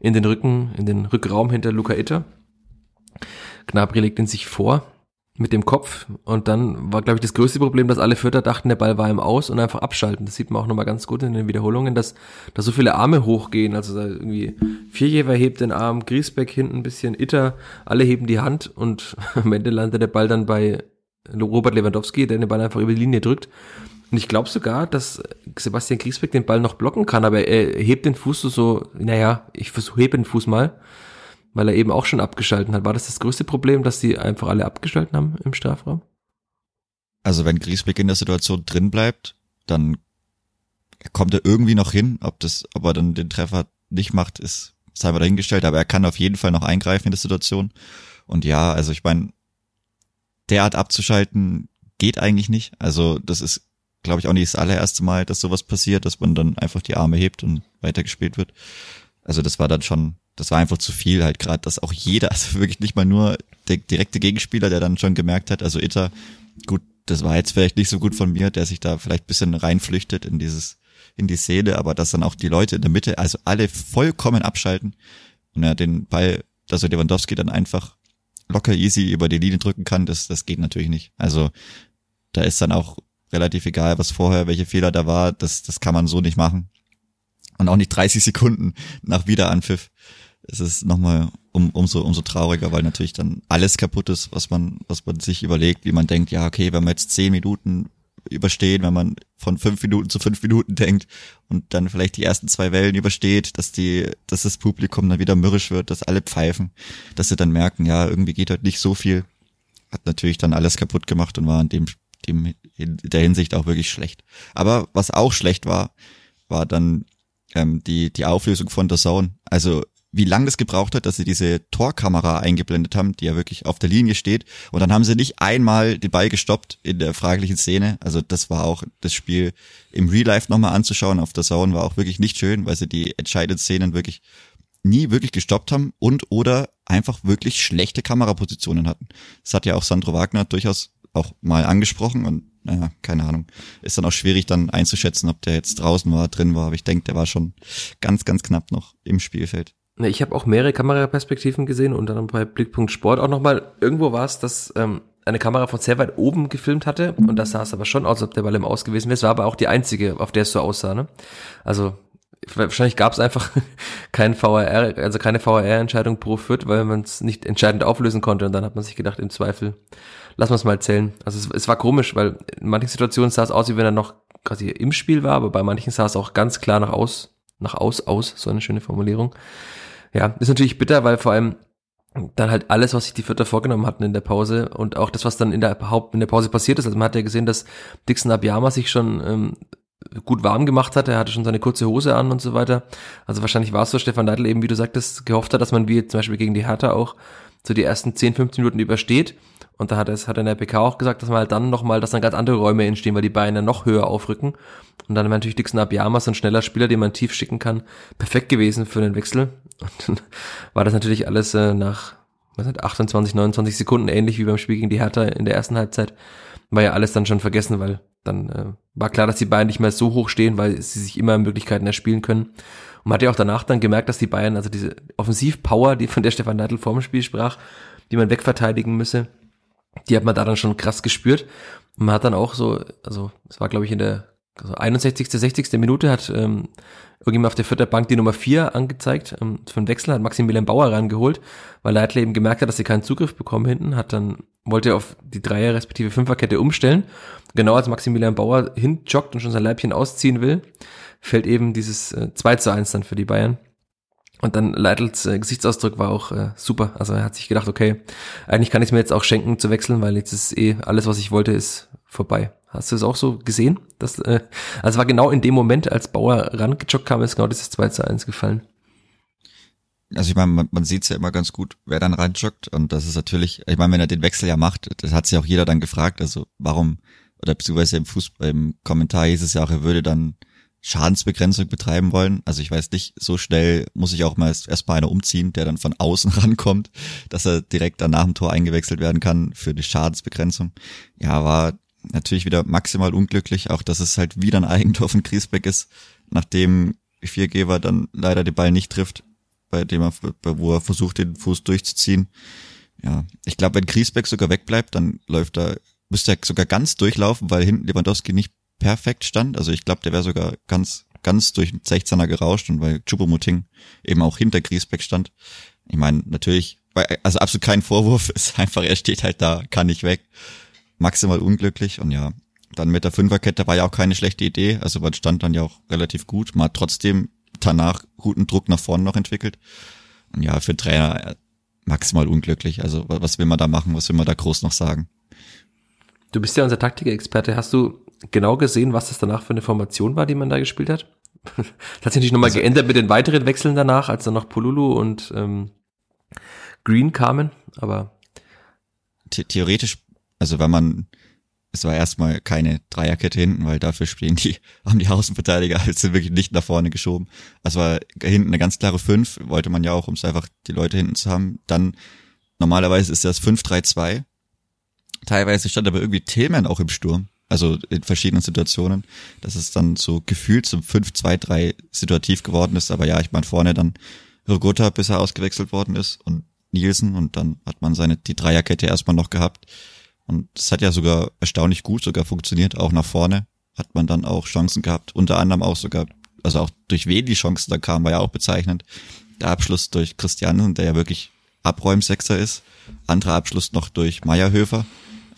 in den Rücken, in den Rückraum hinter Luca Itter. Gnabry legt ihn sich vor, mit dem Kopf. Und dann war, glaube ich, das größte Problem, dass alle Vierter dachten, der Ball war im Aus und einfach abschalten. Das sieht man auch nochmal ganz gut in den Wiederholungen, dass da so viele Arme hochgehen. Also irgendwie Vierjever hebt den Arm, Griesbeck hinten ein bisschen, Itter, alle heben die Hand und am Ende landet der Ball dann bei Robert Lewandowski, der den Ball einfach über die Linie drückt. Und ich glaube sogar, dass Sebastian Griesbeck den Ball noch blocken kann, aber er hebt den Fuß so, so naja, ich versuche, hebe den Fuß mal weil er eben auch schon abgeschalten hat. War das das größte Problem, dass sie einfach alle abgeschalten haben im Strafraum? Also wenn Griesbeck in der Situation drin bleibt, dann kommt er irgendwie noch hin. Ob das, ob er dann den Treffer nicht macht, ist sei mal dahingestellt. Aber er kann auf jeden Fall noch eingreifen in der Situation. Und ja, also ich meine, derart abzuschalten geht eigentlich nicht. Also das ist, glaube ich, auch nicht das allererste Mal, dass sowas passiert, dass man dann einfach die Arme hebt und weitergespielt wird. Also das war dann schon das war einfach zu viel halt gerade, dass auch jeder, also wirklich nicht mal nur der direkte Gegenspieler, der dann schon gemerkt hat, also Itter, gut, das war jetzt vielleicht nicht so gut von mir, der sich da vielleicht bisschen reinflüchtet in dieses, in die Szene, aber dass dann auch die Leute in der Mitte, also alle vollkommen abschalten und er den Ball, dass er Lewandowski dann einfach locker easy über die Linie drücken kann, das, das geht natürlich nicht. Also da ist dann auch relativ egal, was vorher, welche Fehler da war, das, das kann man so nicht machen. Und auch nicht 30 Sekunden nach Wiederanpfiff es ist nochmal um, umso, umso trauriger, weil natürlich dann alles kaputt ist, was man, was man sich überlegt, wie man denkt, ja, okay, wenn wir jetzt zehn Minuten überstehen, wenn man von fünf Minuten zu fünf Minuten denkt und dann vielleicht die ersten zwei Wellen übersteht, dass die, dass das Publikum dann wieder mürrisch wird, dass alle pfeifen, dass sie dann merken, ja, irgendwie geht heute nicht so viel, hat natürlich dann alles kaputt gemacht und war in dem, dem in der Hinsicht auch wirklich schlecht. Aber was auch schlecht war, war dann ähm, die die Auflösung von der Zone. Also wie lange das gebraucht hat, dass sie diese Torkamera eingeblendet haben, die ja wirklich auf der Linie steht. Und dann haben sie nicht einmal den Ball gestoppt in der fraglichen Szene. Also das war auch das Spiel im Real Life nochmal anzuschauen auf der Zone war auch wirklich nicht schön, weil sie die entscheidenden Szenen wirklich nie wirklich gestoppt haben und oder einfach wirklich schlechte Kamerapositionen hatten. Das hat ja auch Sandro Wagner durchaus auch mal angesprochen und naja, keine Ahnung. Ist dann auch schwierig dann einzuschätzen, ob der jetzt draußen war, drin war, aber ich denke, der war schon ganz, ganz knapp noch im Spielfeld. Ich habe auch mehrere Kameraperspektiven gesehen und dann bei Blickpunkt Sport auch nochmal. Irgendwo war es, dass ähm, eine Kamera von sehr weit oben gefilmt hatte und das sah es aber schon aus, als ob der Ball im Aus gewesen wäre. Es war aber auch die einzige, auf der es so aussah. Ne? Also wahrscheinlich gab es einfach kein VAR, also keine VAR-Entscheidung pro Fürth, weil man es nicht entscheidend auflösen konnte und dann hat man sich gedacht, im Zweifel lass wir es mal zählen. Also es, es war komisch, weil in manchen Situationen sah es aus, wie wenn er noch quasi im Spiel war, aber bei manchen sah es auch ganz klar nach aus, nach aus aus, so eine schöne Formulierung. Ja, ist natürlich bitter, weil vor allem dann halt alles, was sich die Vierter vorgenommen hatten in der Pause und auch das, was dann in der Haupt in der Pause passiert ist. Also man hat ja gesehen, dass Dixon Abiyama sich schon ähm, gut warm gemacht hat. Er hatte schon seine kurze Hose an und so weiter. Also wahrscheinlich war es so, Stefan Neidl eben, wie du sagtest, gehofft hat, dass man wie zum Beispiel gegen die Hertha auch so die ersten 10, 15 Minuten übersteht. Und da hat es, hat er in der PK auch gesagt, dass man halt dann nochmal, dass dann ganz andere Räume entstehen, weil die Beine noch höher aufrücken. Und dann wäre natürlich Dixon Abiyama so ein schneller Spieler, den man tief schicken kann, perfekt gewesen für den Wechsel. Und dann war das natürlich alles äh, nach was sind 28, 29 Sekunden, ähnlich wie beim Spiel gegen die Hertha in der ersten Halbzeit, war ja alles dann schon vergessen, weil dann äh, war klar, dass die Bayern nicht mehr so hoch stehen, weil sie sich immer Möglichkeiten erspielen können. Und man hat ja auch danach dann gemerkt, dass die Bayern, also diese Offensivpower, die von der Stefan Neidl vorm Spiel sprach, die man wegverteidigen müsse, die hat man da dann schon krass gespürt. Und man hat dann auch so, also es war glaube ich in der also 61., 60. Minute hat ähm, irgendjemand auf der vierten Bank die Nummer 4 angezeigt. Ähm, für den Wechsel hat Maximilian Bauer rangeholt, weil Leitler eben gemerkt hat, dass sie keinen Zugriff bekommen hinten, hat dann, wollte auf die Dreier- respektive Fünferkette umstellen. Genau als Maximilian Bauer hinjoggt und schon sein Leibchen ausziehen will, fällt eben dieses äh, 2 zu 1 dann für die Bayern. Und dann Leitels äh, Gesichtsausdruck war auch äh, super. Also er hat sich gedacht, okay, eigentlich kann ich es mir jetzt auch schenken zu wechseln, weil jetzt ist eh alles, was ich wollte, ist vorbei. Hast du es auch so gesehen? Das, äh, also war genau in dem Moment, als Bauer rangejoggt kam, ist genau dieses 2 zu 1 gefallen. Also ich meine, man, man sieht es ja immer ganz gut, wer dann reinjoggt und das ist natürlich, ich meine, wenn er den Wechsel ja macht, das hat sich auch jeder dann gefragt, also warum, oder beziehungsweise im Fußball, im Kommentar hieß es ja auch, er würde dann Schadensbegrenzung betreiben wollen. Also ich weiß nicht, so schnell muss ich auch mal erst mal einer umziehen, der dann von außen rankommt, dass er direkt dann nach dem Tor eingewechselt werden kann für die Schadensbegrenzung. Ja, war natürlich wieder maximal unglücklich, auch dass es halt wieder ein Eigentor von Griesbeck ist, nachdem Viergeber dann leider den Ball nicht trifft, bei dem er, wo er versucht, den Fuß durchzuziehen. Ja, ich glaube, wenn Griesbeck sogar wegbleibt, dann läuft er, müsste er sogar ganz durchlaufen, weil hinten Lewandowski nicht perfekt stand. Also ich glaube, der wäre sogar ganz, ganz durch 16er gerauscht und weil Chupomuting eben auch hinter Griesbeck stand. Ich meine, natürlich, also absolut kein Vorwurf, ist einfach, er steht halt da, kann nicht weg maximal unglücklich und ja, dann mit der Fünferkette war ja auch keine schlechte Idee. Also man stand dann ja auch relativ gut. Man hat trotzdem danach guten Druck nach vorne noch entwickelt. Und ja, für Trainer äh, maximal unglücklich. Also was will man da machen? Was will man da groß noch sagen? Du bist ja unser Taktikexperte. Hast du genau gesehen, was das danach für eine Formation war, die man da gespielt hat? das hat sich natürlich nochmal also, geändert mit den weiteren Wechseln danach, als dann noch Polulu und ähm, Green kamen, aber theoretisch also wenn man, es war erstmal keine Dreierkette hinten, weil dafür spielen die, haben die Außenverteidiger halt sind wirklich nicht nach vorne geschoben. Es war hinten eine ganz klare 5, wollte man ja auch, um es einfach die Leute hinten zu haben. Dann normalerweise ist das 5-3-2. Teilweise stand aber irgendwie Tillman auch im Sturm. Also in verschiedenen Situationen, dass es dann so gefühlt zum 5-2-3 situativ geworden ist. Aber ja, ich meine vorne dann Rogota, bis er ausgewechselt worden ist und Nielsen und dann hat man seine die Dreierkette erstmal noch gehabt. Und es hat ja sogar erstaunlich gut sogar funktioniert, auch nach vorne hat man dann auch Chancen gehabt, unter anderem auch sogar, also auch durch wen die Chancen da kamen, war ja auch bezeichnend. Der Abschluss durch Christiansen, der ja wirklich Abräumsechser ist, anderer Abschluss noch durch Meierhöfer,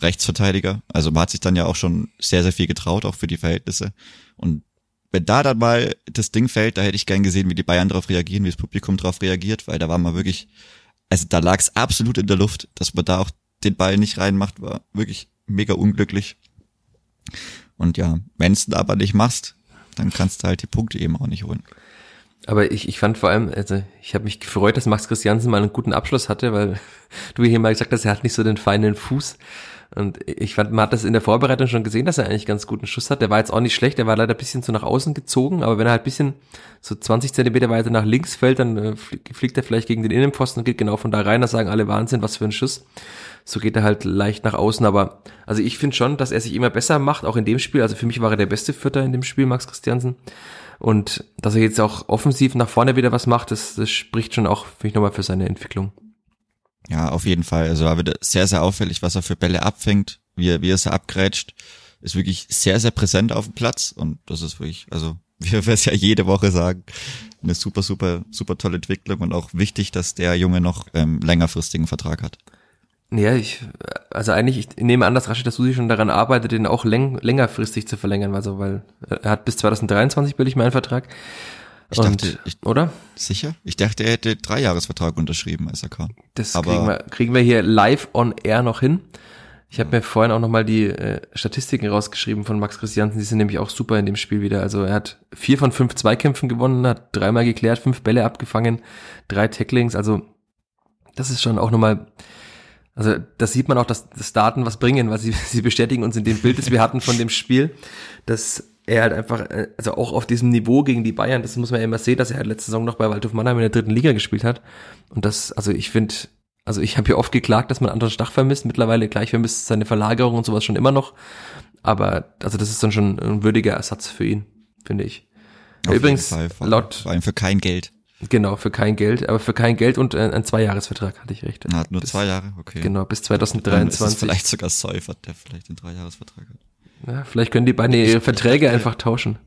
Rechtsverteidiger. Also man hat sich dann ja auch schon sehr, sehr viel getraut, auch für die Verhältnisse. Und wenn da dann mal das Ding fällt, da hätte ich gern gesehen, wie die Bayern darauf reagieren, wie das Publikum darauf reagiert, weil da war man wirklich, also da lag es absolut in der Luft, dass man da auch den Ball nicht reinmacht, war wirklich mega unglücklich. Und ja, wenn es aber nicht machst, dann kannst du halt die Punkte eben auch nicht holen. Aber ich, ich fand vor allem, also ich habe mich gefreut, dass Max Christiansen mal einen guten Abschluss hatte, weil du hier mal gesagt hast, er hat nicht so den feinen Fuß. Und ich fand, man hat das in der Vorbereitung schon gesehen, dass er eigentlich ganz guten Schuss hat. Der war jetzt auch nicht schlecht, der war leider ein bisschen so nach außen gezogen, aber wenn er halt ein bisschen so 20 Zentimeter weiter nach links fällt, dann äh, fliegt er vielleicht gegen den Innenpfosten und geht genau von da rein. Da sagen alle Wahnsinn, was für ein Schuss. So geht er halt leicht nach außen, aber also ich finde schon, dass er sich immer besser macht, auch in dem Spiel. Also für mich war er der beste Vierter in dem Spiel, Max Christiansen. Und dass er jetzt auch offensiv nach vorne wieder was macht, das, das spricht schon auch, finde ich, nochmal für seine Entwicklung. Ja, auf jeden Fall. Also war wieder sehr, sehr auffällig, was er für Bälle abfängt, wie er, wie er sie abgrätscht. Ist wirklich sehr, sehr präsent auf dem Platz und das ist wirklich, also wie wir es ja jede Woche sagen, eine super, super, super tolle Entwicklung und auch wichtig, dass der Junge noch ähm, längerfristigen Vertrag hat. Ja, ich, also eigentlich, ich nehme an, dass Rashid Susi schon daran arbeitet, den auch läng, längerfristig zu verlängern, also, weil er hat bis 2023 billig meinen Vertrag. Ich und, dachte, ich, oder? Sicher? Ich dachte, er hätte drei Jahresvertrag unterschrieben als er kam. Das Aber kriegen, wir, kriegen wir hier live on air noch hin. Ich habe mir vorhin auch nochmal die äh, Statistiken rausgeschrieben von Max Christiansen, die sind nämlich auch super in dem Spiel wieder. Also er hat vier von fünf Zweikämpfen gewonnen, hat dreimal geklärt, fünf Bälle abgefangen, drei Tacklings, also das ist schon auch nochmal also das sieht man auch, dass, dass Daten was bringen, weil sie, sie bestätigen uns in dem Bild, das wir hatten von dem Spiel, dass er halt einfach, äh, also auch auf diesem Niveau gegen die Bayern, das muss man ja immer sehen, dass er halt letzte Saison noch bei Waldhof Mannheim in der dritten Liga gespielt hat. Und das, also ich finde, also ich habe ja oft geklagt, dass man Anton Stach vermisst. Mittlerweile gleich vermisst seine Verlagerung und sowas schon immer noch. Aber also das ist dann schon ein würdiger Ersatz für ihn, finde ich. Auf Übrigens, Fall, vor, laut, vor allem für kein Geld. genau, für kein Geld, aber für kein Geld und äh, ein Zweijahresvertrag hatte ich recht. Na, hat nur Bis- zwei Jahre, okay. Genau, bis Dann ist es 2023. vielleicht sogar Seufert, der vielleicht den Dreijahresvertrag hat. Ja, vielleicht können die beiden ihre Verträge einfach tauschen.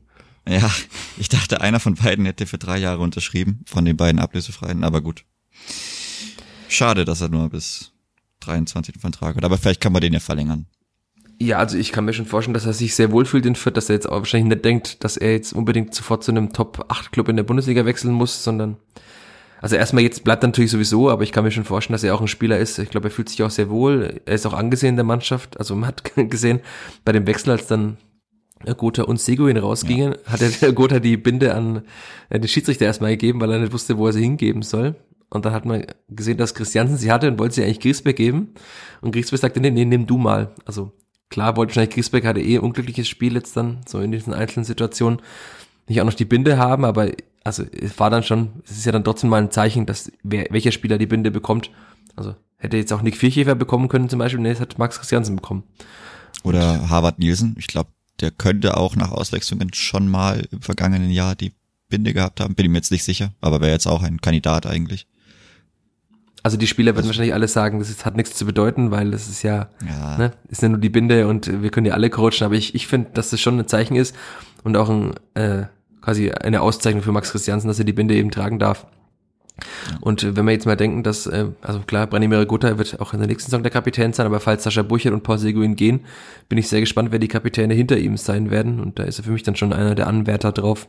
Ja, ich dachte, einer von beiden hätte für drei Jahre unterschrieben, von den beiden Ablösefreien, aber gut. Schade, dass er nur bis 23 den Vertrag hat, aber vielleicht kann man den ja verlängern. Ja, also ich kann mir schon vorstellen, dass er sich sehr wohlfühlt in Fürth, dass er jetzt auch wahrscheinlich nicht denkt, dass er jetzt unbedingt sofort zu einem Top-8-Club in der Bundesliga wechseln muss, sondern also erstmal jetzt bleibt er natürlich sowieso, aber ich kann mir schon vorstellen, dass er auch ein Spieler ist. Ich glaube, er fühlt sich auch sehr wohl. Er ist auch angesehen in der Mannschaft. Also man hat gesehen, bei dem Wechsel, als dann Gotha und Seguin rausgingen, hat der Gotha die Binde an äh, den Schiedsrichter erstmal gegeben, weil er nicht wusste, wo er sie hingeben soll. Und dann hat man gesehen, dass Christiansen sie hatte und wollte sie eigentlich Griesbeck geben. Und Griesbeck sagte, nee, nee, nimm du mal. Also klar, wollte wahrscheinlich Griesbeck hatte eh ein unglückliches Spiel jetzt dann, so in diesen einzelnen Situationen, nicht auch noch die Binde haben, aber also es war dann schon, es ist ja dann trotzdem mal ein Zeichen, dass wer, welcher Spieler die Binde bekommt. Also hätte jetzt auch Nick Vierchefer bekommen können zum Beispiel, nee, es hat Max Christiansen bekommen. Oder Harvard Nielsen, ich glaube, der könnte auch nach Auswechslungen schon mal im vergangenen Jahr die Binde gehabt haben, bin ich mir jetzt nicht sicher, aber wäre jetzt auch ein Kandidat eigentlich. Also die Spieler werden wahrscheinlich alle sagen, das ist, hat nichts zu bedeuten, weil es ist ja, Ja, ne, ist ja nur die Binde und wir können ja alle coachen, aber ich, ich finde, dass das schon ein Zeichen ist und auch ein, äh, quasi eine Auszeichnung für Max Christiansen, dass er die Binde eben tragen darf. Und wenn wir jetzt mal denken, dass, äh, also klar, Branimir Gotha wird auch in der nächsten Saison der Kapitän sein, aber falls Sascha Burchert und Paul Seguin gehen, bin ich sehr gespannt, wer die Kapitäne hinter ihm sein werden und da ist er für mich dann schon einer der Anwärter drauf.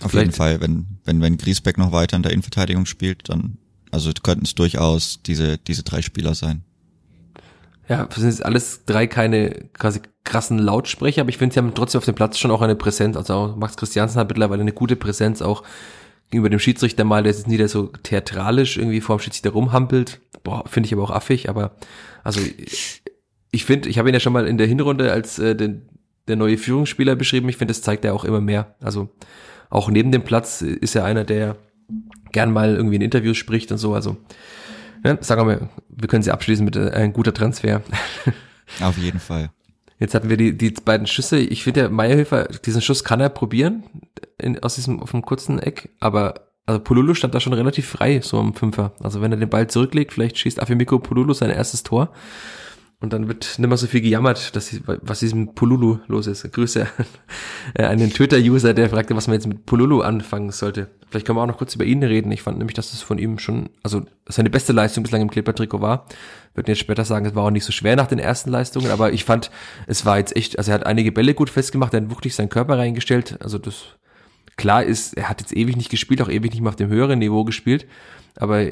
auf vielleicht- jeden Fall, wenn, wenn, wenn Griesbeck noch weiter in der Innenverteidigung spielt, dann, also könnten es durchaus diese, diese drei Spieler sein. Ja, das sind jetzt alles drei keine quasi krassen Lautsprecher, aber ich finde, sie haben trotzdem auf dem Platz schon auch eine Präsenz. Also auch Max Christiansen hat mittlerweile eine gute Präsenz, auch gegenüber dem Schiedsrichter mal, der ist jetzt nicht so theatralisch irgendwie vor dem Schiedsrichter rumhampelt. Boah, finde ich aber auch affig, aber also ich finde, ich habe ihn ja schon mal in der Hinrunde als äh, den, der neue Führungsspieler beschrieben. Ich finde, das zeigt er auch immer mehr. Also auch neben dem Platz ist er einer, der gern mal irgendwie in Interviews spricht und so. Also ne, sagen wir, wir können sie abschließen mit äh, ein guter Transfer. Auf jeden Fall. Jetzt hatten wir die, die beiden Schüsse. Ich finde, der Meierhöfer, diesen Schuss kann er probieren, in, aus diesem, auf dem kurzen Eck, aber also Polulu stand da schon relativ frei, so am Fünfer. Also wenn er den Ball zurücklegt, vielleicht schießt Afimiko Polulu sein erstes Tor. Und dann wird nicht mehr so viel gejammert, dass, sie- was diesem Polulu los ist. Grüße an einen Twitter-User, der fragte, was man jetzt mit Polulu anfangen sollte. Vielleicht können wir auch noch kurz über ihn reden. Ich fand nämlich, dass das von ihm schon, also seine beste Leistung bislang im Kleber-Trikot war. Würden jetzt später sagen, es war auch nicht so schwer nach den ersten Leistungen, aber ich fand, es war jetzt echt, also er hat einige Bälle gut festgemacht, er hat wuchtig seinen Körper reingestellt. Also das, klar ist, er hat jetzt ewig nicht gespielt, auch ewig nicht mehr auf dem höheren Niveau gespielt, aber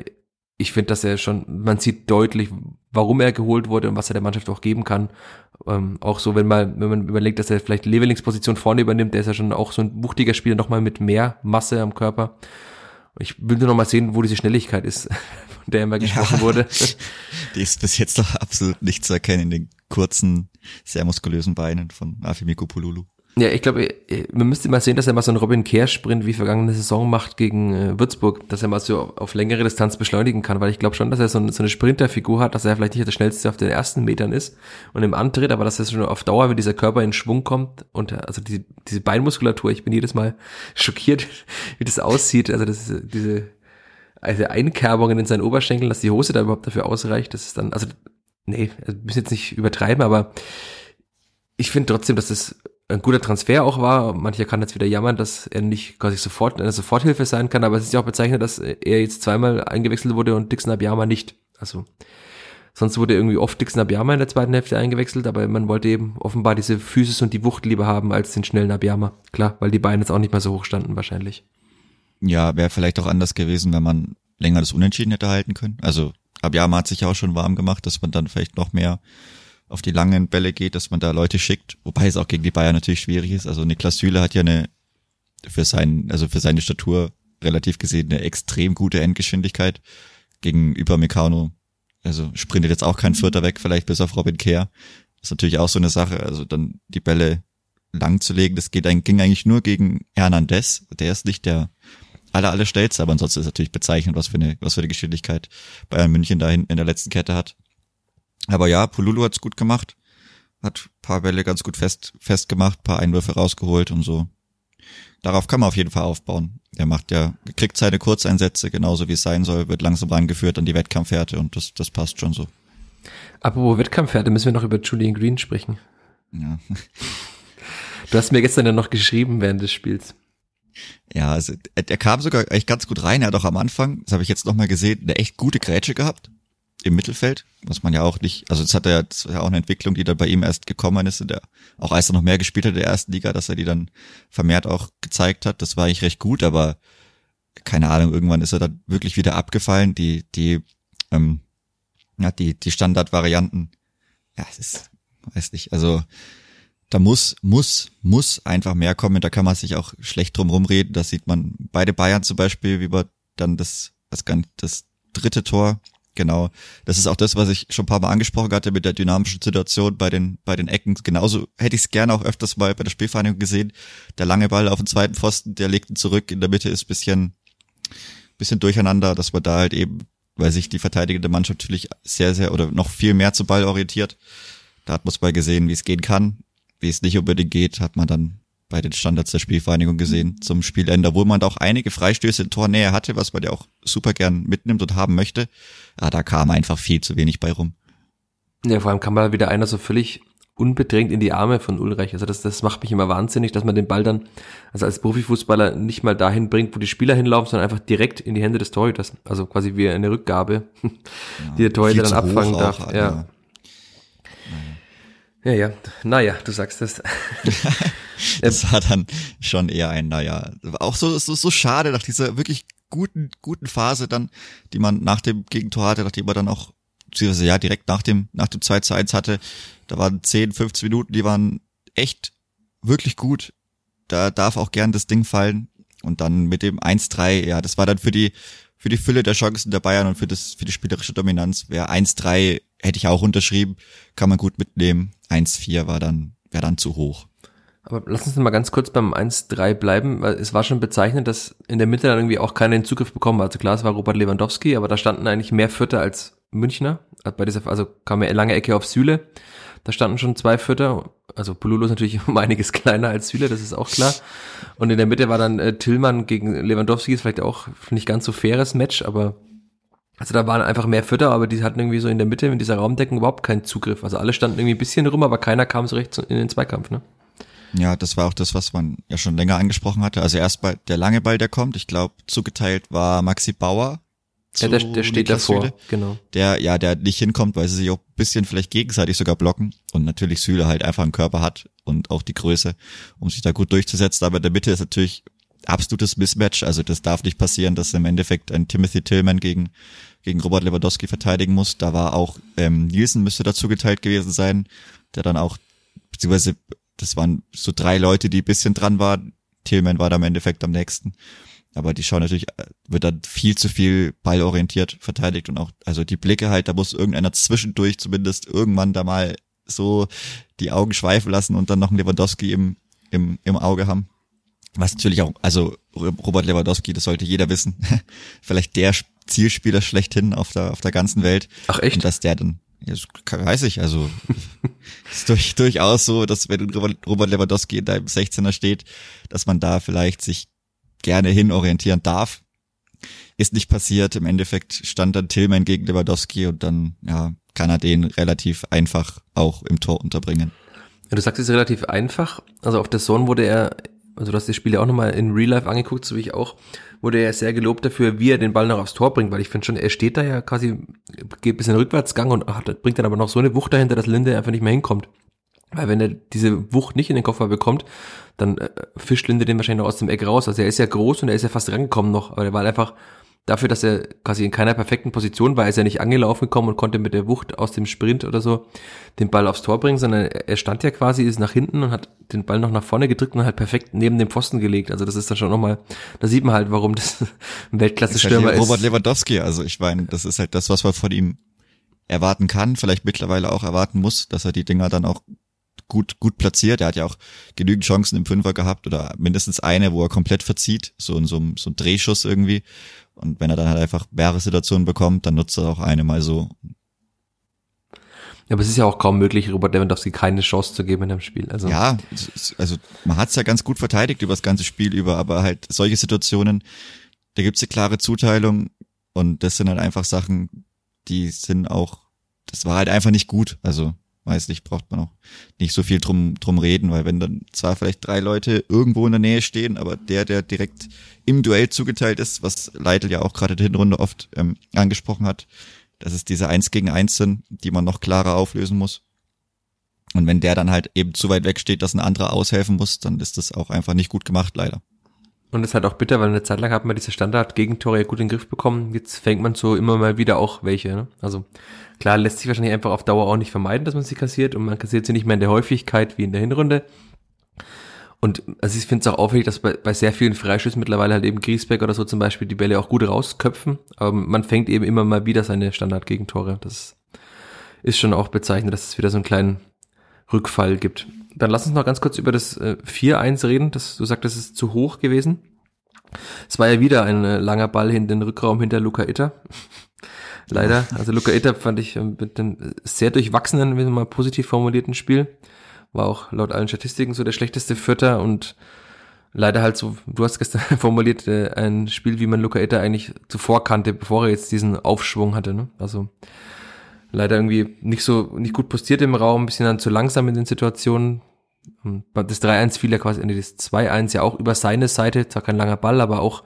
ich finde, dass er schon, man sieht deutlich, warum er geholt wurde und was er der Mannschaft auch geben kann. Ähm, auch so, wenn man, wenn man überlegt, dass er vielleicht Levelings Position vorne übernimmt, der ist ja schon auch so ein wuchtiger Spieler, nochmal mit mehr Masse am Körper. Ich will nur noch mal sehen, wo diese Schnelligkeit ist, von der immer gesprochen wurde. Die ist bis jetzt noch absolut nicht zu erkennen in den kurzen, sehr muskulösen Beinen von Afimiko Pululu. Ja, ich glaube, äh, man müsste mal sehen, dass er mal so einen Robin Kehr-Sprint wie vergangene Saison macht gegen äh, Würzburg, dass er mal so auf, längere Distanz beschleunigen kann, weil ich glaube schon, dass er so, ein, so eine Sprinterfigur hat, dass er vielleicht nicht der schnellste auf den ersten Metern ist und im Antritt, aber dass er schon auf Dauer, wenn dieser Körper in Schwung kommt und äh, also die, diese Beinmuskulatur, ich bin jedes Mal schockiert, wie das aussieht, also das ist, äh, diese also Einkerbungen in seinen Oberschenkeln, dass die Hose da überhaupt dafür ausreicht, das ist dann, also nee, also müssen jetzt nicht übertreiben, aber ich finde trotzdem, dass das ein guter Transfer auch war. Mancher kann jetzt wieder jammern, dass er nicht quasi sofort eine Soforthilfe sein kann, aber es ist ja auch bezeichnet, dass er jetzt zweimal eingewechselt wurde und Dixon Abiyama nicht. Also sonst wurde irgendwie oft Dixon Abiyama in der zweiten Hälfte eingewechselt, aber man wollte eben offenbar diese Physis und die Wucht lieber haben als den schnellen Abiyama. Klar, weil die Beine jetzt auch nicht mehr so hoch standen wahrscheinlich. Ja, wäre vielleicht auch anders gewesen, wenn man länger das Unentschieden hätte halten können. Also Abiyama hat sich ja auch schon warm gemacht, dass man dann vielleicht noch mehr auf die langen Bälle geht, dass man da Leute schickt, wobei es auch gegen die Bayern natürlich schwierig ist. Also Niklas Süle hat ja eine für sein, also für seine Statur relativ gesehen eine extrem gute Endgeschwindigkeit gegenüber Meccano. Also sprintet jetzt auch kein Vierter weg, vielleicht bis auf Robin Kehr. Ist natürlich auch so eine Sache. Also dann die Bälle lang zu legen, das geht, ging eigentlich nur gegen Hernandez. Der ist nicht der aller, aller schnellste, aber ansonsten ist natürlich bezeichnend, was für eine, was für eine Geschwindigkeit Bayern München da hinten in der letzten Kette hat. Aber ja, Pululu hat's gut gemacht, hat paar Bälle ganz gut fest, festgemacht, paar Einwürfe rausgeholt und so. Darauf kann man auf jeden Fall aufbauen. Er macht ja, kriegt seine Kurzeinsätze, genauso wie es sein soll, wird langsam rangeführt an die Wettkampfhärte und das, das passt schon so. Apropos Wettkampfhärte, müssen wir noch über Julian Green sprechen. Ja. Du hast mir gestern ja noch geschrieben während des Spiels. Ja, also er, er kam sogar echt ganz gut rein. Er hat auch am Anfang, das habe ich jetzt nochmal gesehen, eine echt gute Grätsche gehabt im Mittelfeld, was man ja auch nicht, also das hat er das war ja auch eine Entwicklung, die dann bei ihm erst gekommen ist, der, auch als er noch mehr gespielt hat in der ersten Liga, dass er die dann vermehrt auch gezeigt hat. Das war eigentlich recht gut, aber keine Ahnung, irgendwann ist er dann wirklich wieder abgefallen. Die, die, ähm, ja, die, die Standardvarianten, ja, es ist, weiß nicht, also da muss, muss, muss einfach mehr kommen. Da kann man sich auch schlecht drum rumreden. Das sieht man beide Bayern zum Beispiel, wie wir dann das, das, das dritte Tor Genau. Das ist auch das, was ich schon ein paar Mal angesprochen hatte mit der dynamischen Situation bei den, bei den Ecken. Genauso hätte ich es gerne auch öfters mal bei der Spielvereinigung gesehen. Der lange Ball auf den zweiten Pfosten, der legt ihn zurück. In der Mitte ist bisschen, bisschen durcheinander, dass man da halt eben, weil sich die verteidigende Mannschaft natürlich sehr, sehr oder noch viel mehr zum Ball orientiert. Da hat man es mal gesehen, wie es gehen kann. Wie es nicht unbedingt geht, hat man dann bei den Standards der Spielvereinigung gesehen zum Spielende, wo man da auch einige Freistöße in Tornähe hatte, was man ja auch super gern mitnimmt und haben möchte. Ja, da kam einfach viel zu wenig bei rum. Ja, vor allem kam mal wieder einer so völlig unbedrängt in die Arme von Ulreich. Also das, das macht mich immer wahnsinnig, dass man den Ball dann, also als Profifußballer nicht mal dahin bringt, wo die Spieler hinlaufen, sondern einfach direkt in die Hände des Torhüters. Also quasi wie eine Rückgabe, ja, die der Torhüter dann abfangen darf. Auch, ja. Ja, ja. Naja, du sagst es. das war dann schon eher ein, naja, auch so, so, so schade nach dieser wirklich guten, guten Phase dann, die man nach dem Gegentor hatte, nachdem man dann auch, beziehungsweise ja, direkt nach dem, nach dem 2 zu 1 hatte. Da waren 10, 15 Minuten, die waren echt wirklich gut. Da darf auch gern das Ding fallen. Und dann mit dem 1-3, ja, das war dann für die, für die Fülle der Chancen der Bayern und für das, für die spielerische Dominanz wäre 1-3 hätte ich auch unterschrieben, kann man gut mitnehmen. 1-4 war dann, wäre dann zu hoch. Aber lass uns mal ganz kurz beim 1-3 bleiben, weil es war schon bezeichnend, dass in der Mitte dann irgendwie auch keiner den Zugriff bekommen hat. Also klar, es war Robert Lewandowski, aber da standen eigentlich mehr Vierter als Münchner. Bei dieser, also kam ja lange Ecke auf Süle. Da standen schon zwei Vierter. Also Pululu ist natürlich um einiges kleiner als Süle, das ist auch klar. Und in der Mitte war dann äh, Tillmann gegen Lewandowski, ist vielleicht auch nicht ganz so faires Match, aber also da waren einfach mehr Fütter, aber die hatten irgendwie so in der Mitte in dieser Raumdeckung überhaupt keinen Zugriff. Also alle standen irgendwie ein bisschen rum, aber keiner kam so recht in den Zweikampf, ne? Ja, das war auch das, was man ja schon länger angesprochen hatte. Also erst bei der lange Ball, der kommt, ich glaube, zugeteilt war Maxi Bauer. Ja, der, der steht Niklas davor, Süle, genau. Der, ja, der nicht hinkommt, weil sie sich auch ein bisschen vielleicht gegenseitig sogar blocken und natürlich Süle halt einfach einen Körper hat und auch die Größe, um sich da gut durchzusetzen. Aber in der Mitte ist natürlich absolutes Mismatch. Also das darf nicht passieren, dass im Endeffekt ein Timothy Tillman gegen, gegen Robert Lewandowski verteidigen muss. Da war auch ähm, Nielsen müsste dazu geteilt gewesen sein, der dann auch, beziehungsweise das waren so drei Leute, die bisschen dran waren. Tillman war da im Endeffekt am nächsten. Aber die schauen natürlich, äh, wird dann viel zu viel ballorientiert verteidigt und auch, also die Blicke halt, da muss irgendeiner zwischendurch zumindest irgendwann da mal so die Augen schweifen lassen und dann noch einen Lewandowski im, im, im Auge haben. Was natürlich auch, also Robert Lewandowski, das sollte jeder wissen, vielleicht der Zielspieler schlechthin auf der, auf der ganzen Welt. Ach echt? Und dass der dann, das weiß ich, also ist durch, durchaus so, dass wenn Robert Lewandowski in deinem 16er steht, dass man da vielleicht sich gerne hinorientieren darf. Ist nicht passiert. Im Endeffekt stand dann Tillman gegen Lewandowski und dann, ja, kann er den relativ einfach auch im Tor unterbringen. Ja, du sagst es relativ einfach. Also auf der Zone wurde er also du hast das Spiel ja auch nochmal in Real Life angeguckt, so wie ich auch, wurde er sehr gelobt dafür, wie er den Ball noch aufs Tor bringt, weil ich finde schon, er steht da ja quasi, geht bis in den Rückwärtsgang und hat, bringt dann aber noch so eine Wucht dahinter, dass Linde einfach nicht mehr hinkommt. Weil wenn er diese Wucht nicht in den Koffer bekommt, dann äh, fischt Linde den wahrscheinlich noch aus dem Eck raus. Also er ist ja groß und er ist ja fast rangekommen noch, aber er war einfach dafür, dass er quasi in keiner perfekten Position war, ist er nicht angelaufen gekommen und konnte mit der Wucht aus dem Sprint oder so den Ball aufs Tor bringen, sondern er stand ja quasi, ist nach hinten und hat den Ball noch nach vorne gedrückt und halt perfekt neben dem Pfosten gelegt. Also das ist dann schon nochmal, da sieht man halt, warum das ein Weltklasse-Stürmer ist. Halt Robert Lewandowski, also ich meine, das ist halt das, was man von ihm erwarten kann, vielleicht mittlerweile auch erwarten muss, dass er die Dinger dann auch gut, gut platziert. Er hat ja auch genügend Chancen im Fünfer gehabt oder mindestens eine, wo er komplett verzieht, so in so, einem so ein Drehschuss irgendwie. Und wenn er dann halt einfach mehrere Situationen bekommt, dann nutzt er auch eine mal so. Ja, aber es ist ja auch kaum möglich, Robert Lewandowski keine Chance zu geben in einem Spiel. Also ja, also man hat es ja ganz gut verteidigt über das ganze Spiel über, aber halt solche Situationen, da gibt's eine klare Zuteilung und das sind halt einfach Sachen, die sind auch, das war halt einfach nicht gut. Also weiß nicht, braucht man auch nicht so viel drum, drum reden, weil wenn dann zwar vielleicht drei Leute irgendwo in der Nähe stehen, aber der, der direkt im Duell zugeteilt ist, was Leitl ja auch gerade in der Hinrunde oft ähm, angesprochen hat, dass es diese Eins gegen Eins sind, die man noch klarer auflösen muss. Und wenn der dann halt eben zu weit weg steht, dass ein anderer aushelfen muss, dann ist das auch einfach nicht gut gemacht, leider. Und es ist halt auch bitter, weil eine Zeit lang hat man diese Standard-Gegentore ja gut in den Griff bekommen. Jetzt fängt man so immer mal wieder auch welche. Ne? Also klar lässt sich wahrscheinlich einfach auf Dauer auch nicht vermeiden, dass man sie kassiert und man kassiert sie nicht mehr in der Häufigkeit wie in der Hinrunde. Und also ich finde es auch auffällig, dass bei, bei sehr vielen Freischüssen mittlerweile halt eben Griesbeck oder so zum Beispiel die Bälle auch gut rausköpfen. Aber man fängt eben immer mal wieder seine Standard-Gegentore. Das ist schon auch bezeichnend, dass es wieder so einen kleinen Rückfall gibt. Dann lass uns noch ganz kurz über das äh, 4-1 reden. Das, du sagst, das ist zu hoch gewesen. Es war ja wieder ein äh, langer Ball in den Rückraum hinter Luca Itter. Leider. Also Luca Itter fand ich äh, mit einem sehr durchwachsenen, wenn man mal positiv formulierten Spiel. War auch laut allen Statistiken so der schlechteste Vierter und leider halt so, du hast gestern formuliert, äh, ein Spiel, wie man Luca Itter eigentlich zuvor kannte, bevor er jetzt diesen Aufschwung hatte. Ne? Also leider irgendwie nicht so, nicht gut postiert im Raum, ein bisschen dann zu langsam in den Situationen. Das 3-1 fiel ja quasi, das 2-1 ja auch über seine Seite, zwar kein langer Ball, aber auch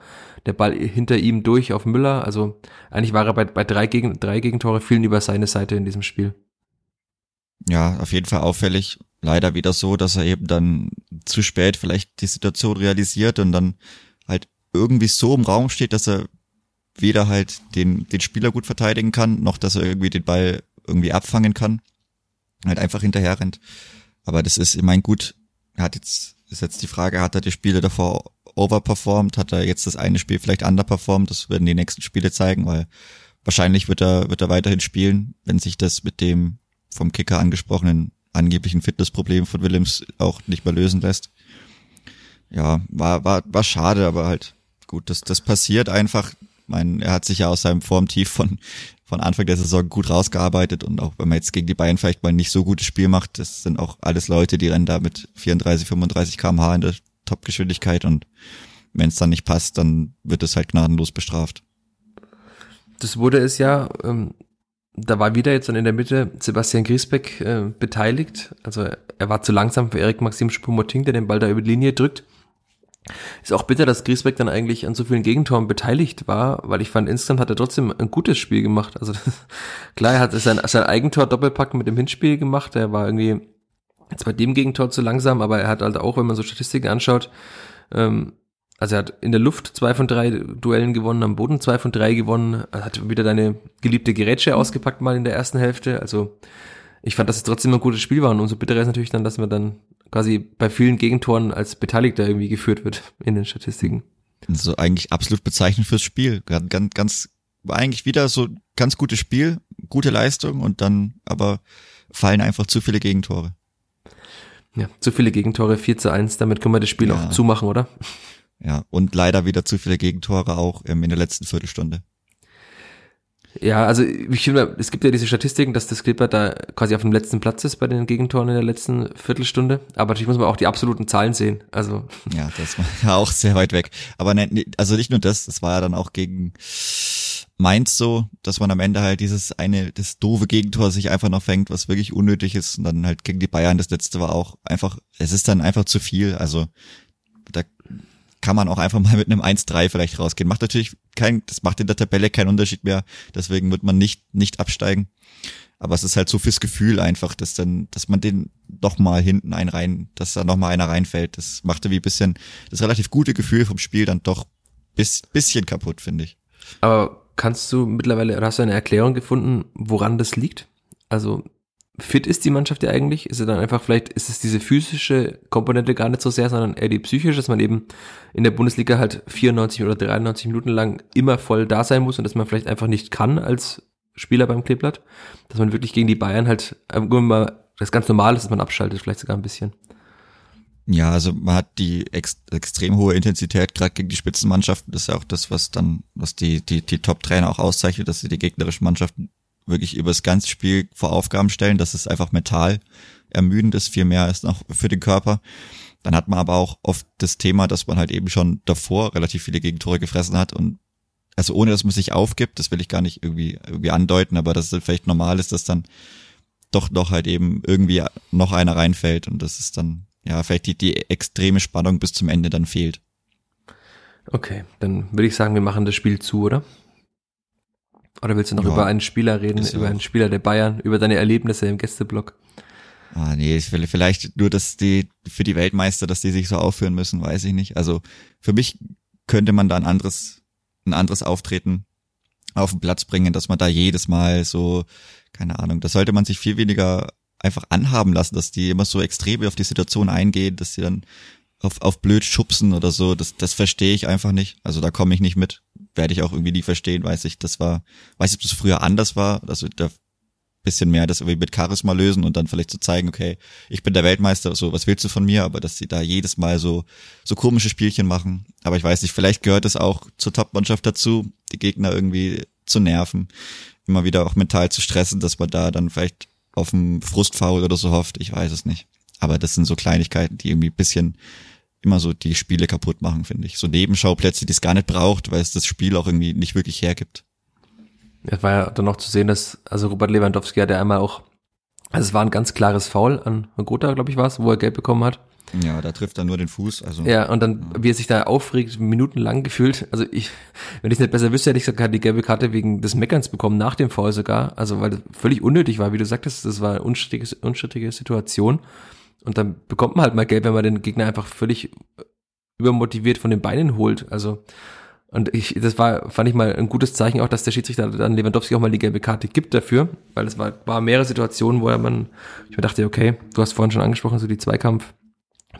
der Ball hinter ihm durch auf Müller. Also eigentlich war er bei, bei drei, Gegen, drei Gegentore fielen über seine Seite in diesem Spiel. Ja, auf jeden Fall auffällig. Leider wieder so, dass er eben dann zu spät vielleicht die Situation realisiert und dann halt irgendwie so im Raum steht, dass er weder halt den, den Spieler gut verteidigen kann, noch dass er irgendwie den Ball irgendwie abfangen kann. Halt einfach hinterher rennt. Aber das ist, ich mein, gut, er hat jetzt, ist jetzt die Frage, hat er die Spiele davor overperformed, hat er jetzt das eine Spiel vielleicht underperformed, das werden die nächsten Spiele zeigen, weil wahrscheinlich wird er, wird er weiterhin spielen, wenn sich das mit dem vom Kicker angesprochenen angeblichen Fitnessproblem von Willems auch nicht mehr lösen lässt. Ja, war, war, war schade, aber halt gut, das, das passiert einfach mein, er hat sich ja aus seinem Formtief von, von Anfang der Saison gut rausgearbeitet und auch wenn man jetzt gegen die Bayern vielleicht mal nicht so gutes Spiel macht, das sind auch alles Leute, die rennen da mit 34, 35 kmh in der Topgeschwindigkeit und wenn es dann nicht passt, dann wird es halt gnadenlos bestraft. Das wurde es ja, ähm, da war wieder jetzt dann in der Mitte Sebastian Griesbeck äh, beteiligt. Also er war zu langsam für Erik Maxim Spumoting, der den Ball da über die Linie drückt. Ist auch bitter, dass Griesbeck dann eigentlich an so vielen Gegentoren beteiligt war, weil ich fand, insgesamt hat er trotzdem ein gutes Spiel gemacht. Also klar, er hat sein, sein Eigentor Doppelpack mit dem Hinspiel gemacht. Er war irgendwie jetzt bei dem Gegentor zu langsam, aber er hat halt auch, wenn man so Statistiken anschaut, ähm, also er hat in der Luft zwei von drei Duellen gewonnen, am Boden zwei von drei gewonnen, hat wieder deine geliebte Gerätsche ausgepackt mal in der ersten Hälfte. Also ich fand, dass es trotzdem ein gutes Spiel war und umso bitterer ist natürlich dann, dass man dann quasi bei vielen Gegentoren als Beteiligter irgendwie geführt wird in den Statistiken. Also eigentlich absolut bezeichnend fürs Spiel. Ganz, ganz, eigentlich wieder so ganz gutes Spiel, gute Leistung und dann aber fallen einfach zu viele Gegentore. Ja, zu viele Gegentore, 4 zu 1, damit können wir das Spiel ja. auch zumachen, oder? Ja, und leider wieder zu viele Gegentore auch ähm, in der letzten Viertelstunde. Ja, also ich finde, es gibt ja diese Statistiken, dass das Clipper da quasi auf dem letzten Platz ist bei den Gegentoren in der letzten Viertelstunde. Aber natürlich muss man auch die absoluten Zahlen sehen. Also ja, das war ja auch sehr weit weg. Aber ne, also nicht nur das, das war ja dann auch gegen Mainz so, dass man am Ende halt dieses eine, das doofe Gegentor sich einfach noch fängt, was wirklich unnötig ist. Und dann halt gegen die Bayern, das letzte war auch einfach, es ist dann einfach zu viel. Also da kann man auch einfach mal mit einem 1-3 vielleicht rausgehen. Macht natürlich kein, das macht in der Tabelle keinen Unterschied mehr. Deswegen wird man nicht, nicht absteigen. Aber es ist halt so fürs Gefühl einfach, dass dann, dass man den doch mal hinten ein rein, dass da noch mal einer reinfällt. Das machte wie bisschen, das relativ gute Gefühl vom Spiel dann doch bis, bisschen kaputt, finde ich. Aber kannst du mittlerweile, hast du eine Erklärung gefunden, woran das liegt? Also, fit ist die Mannschaft ja eigentlich? Ist es dann einfach vielleicht, ist es diese physische Komponente gar nicht so sehr, sondern eher die psychische, dass man eben in der Bundesliga halt 94 oder 93 Minuten lang immer voll da sein muss und dass man vielleicht einfach nicht kann als Spieler beim Kleeblatt, dass man wirklich gegen die Bayern halt mal das ganz normal ist, dass man abschaltet, vielleicht sogar ein bisschen. Ja, also man hat die ex extrem hohe Intensität gerade gegen die Spitzenmannschaften. Das ist ja auch das, was dann, was die, die, die Top-Trainer auch auszeichnet, dass sie die gegnerischen Mannschaften wirklich über das ganze Spiel vor Aufgaben stellen. Das ist einfach mental ermüdend ist, viel mehr als noch für den Körper. Dann hat man aber auch oft das Thema, dass man halt eben schon davor relativ viele Gegentore gefressen hat und also ohne dass man sich aufgibt, das will ich gar nicht irgendwie, irgendwie andeuten, aber dass es vielleicht normal ist, dass dann doch noch halt eben irgendwie noch einer reinfällt und das ist dann, ja, vielleicht die, die extreme Spannung bis zum Ende dann fehlt. Okay, dann würde ich sagen, wir machen das Spiel zu, oder? Oder willst du noch ja, über einen Spieler reden, über einen Spieler der Bayern, über deine Erlebnisse im Gästeblock? Ah, nee, ich will vielleicht nur, dass die, für die Weltmeister, dass die sich so aufführen müssen, weiß ich nicht. Also, für mich könnte man da ein anderes, ein anderes Auftreten auf den Platz bringen, dass man da jedes Mal so, keine Ahnung, da sollte man sich viel weniger einfach anhaben lassen, dass die immer so extrem auf die Situation eingehen, dass sie dann auf, auf blöd schubsen oder so, das, das verstehe ich einfach nicht. Also da komme ich nicht mit. Werde ich auch irgendwie nie verstehen, weiß ich, das war, weiß ich, ob das früher anders war. Also da bisschen mehr das irgendwie mit Charisma lösen und dann vielleicht zu so zeigen, okay, ich bin der Weltmeister, so, was willst du von mir? Aber dass sie da jedes Mal so, so komische Spielchen machen. Aber ich weiß nicht, vielleicht gehört es auch zur Top-Mannschaft dazu, die Gegner irgendwie zu nerven, immer wieder auch mental zu stressen, dass man da dann vielleicht auf einen Frustfaul oder so hofft. Ich weiß es nicht. Aber das sind so Kleinigkeiten, die irgendwie bisschen immer so die Spiele kaputt machen, finde ich. So Nebenschauplätze, die es gar nicht braucht, weil es das Spiel auch irgendwie nicht wirklich hergibt. Es war ja dann noch zu sehen, dass, also Robert Lewandowski hat ja einmal auch, also es war ein ganz klares Foul an Gotha, glaube ich, war es, wo er Gelb bekommen hat. Ja, da trifft er nur den Fuß. Also, ja, und dann, ja. wie er sich da aufregt, minutenlang gefühlt. Also ich, wenn ich es nicht besser wüsste, hätte ich sogar die gelbe Karte wegen des Meckerns bekommen, nach dem Foul sogar. Also weil das völlig unnötig war, wie du sagtest, das war eine unstrittige, unstrittige Situation. Und dann bekommt man halt mal gelb, wenn man den Gegner einfach völlig übermotiviert von den Beinen holt. Also und ich, das war, fand ich mal ein gutes Zeichen auch, dass der Schiedsrichter dann Lewandowski auch mal die gelbe Karte gibt dafür, weil es war, war mehrere Situationen, wo er man, ich mir dachte, okay, du hast vorhin schon angesprochen, so die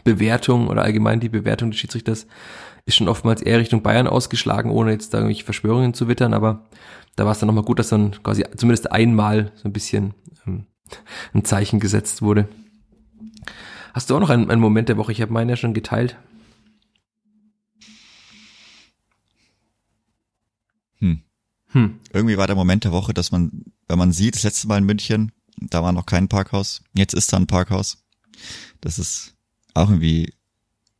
Zweikampfbewertung oder allgemein die Bewertung des Schiedsrichters ist schon oftmals eher Richtung Bayern ausgeschlagen, ohne jetzt da irgendwelche Verschwörungen zu wittern, aber da war es dann nochmal gut, dass dann quasi zumindest einmal so ein bisschen ähm, ein Zeichen gesetzt wurde. Hast du auch noch einen, einen Moment der Woche? Ich habe meinen ja schon geteilt. Hm. Hm. Irgendwie war der Moment der Woche, dass man, wenn man sieht, das letzte Mal in München, da war noch kein Parkhaus. Jetzt ist da ein Parkhaus. Das ist auch irgendwie,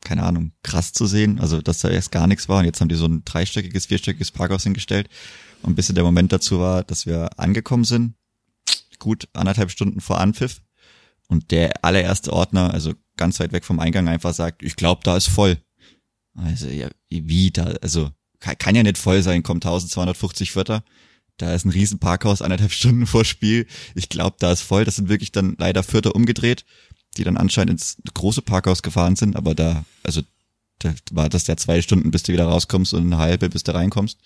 keine Ahnung, krass zu sehen. Also, dass da erst gar nichts war und jetzt haben die so ein dreistöckiges, vierstöckiges Parkhaus hingestellt. Und bis der Moment dazu war, dass wir angekommen sind, gut anderthalb Stunden vor Anpfiff. Und der allererste Ordner, also ganz weit weg vom Eingang, einfach sagt, ich glaube, da ist voll. Also, ja, wie da, also, kann ja nicht voll sein, kommt 1250 Vierter. Da ist ein riesen Parkhaus, eineinhalb Stunden vor Spiel. Ich glaube, da ist voll. Das sind wirklich dann leider Vierter umgedreht, die dann anscheinend ins große Parkhaus gefahren sind. Aber da, also da war das ja zwei Stunden, bis du wieder rauskommst und eine halbe, bis du reinkommst.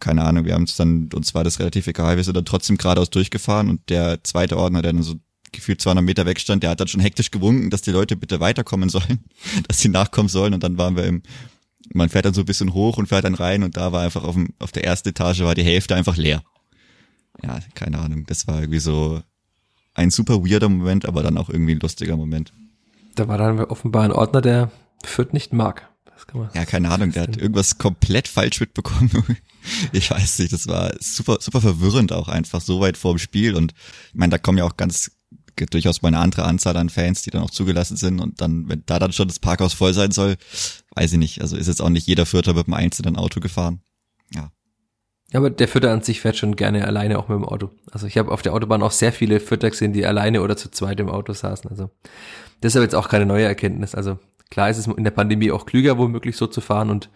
Keine Ahnung, wir haben es dann, uns war das relativ egal, wir sind dann trotzdem geradeaus durchgefahren und der zweite Ordner, der dann so gefühlt 200 Meter wegstand, der hat dann schon hektisch gewunken, dass die Leute bitte weiterkommen sollen, dass sie nachkommen sollen und dann waren wir im man fährt dann so ein bisschen hoch und fährt dann rein und da war einfach auf, dem, auf der ersten Etage war die Hälfte einfach leer. Ja, keine Ahnung. Das war irgendwie so ein super weirder Moment, aber dann auch irgendwie ein lustiger Moment. Da war dann offenbar ein Ordner, der Fürth nicht mag. ja, keine Ahnung, der hat irgendwas komplett falsch mitbekommen. ich weiß nicht, das war super, super verwirrend auch einfach so weit vor dem Spiel und ich meine, da kommen ja auch ganz durchaus mal eine andere Anzahl an Fans, die dann auch zugelassen sind und dann, wenn da dann schon das Parkhaus voll sein soll, weiß ich nicht. Also ist jetzt auch nicht jeder Vierter mit einem einzelnen Auto gefahren. Ja. Ja, aber der Vierter an sich fährt schon gerne alleine auch mit dem Auto. Also ich habe auf der Autobahn auch sehr viele Vierter gesehen, die alleine oder zu zweit im Auto saßen. Also das ist aber jetzt auch keine neue Erkenntnis. Also klar ist es in der Pandemie auch klüger, womöglich so zu fahren und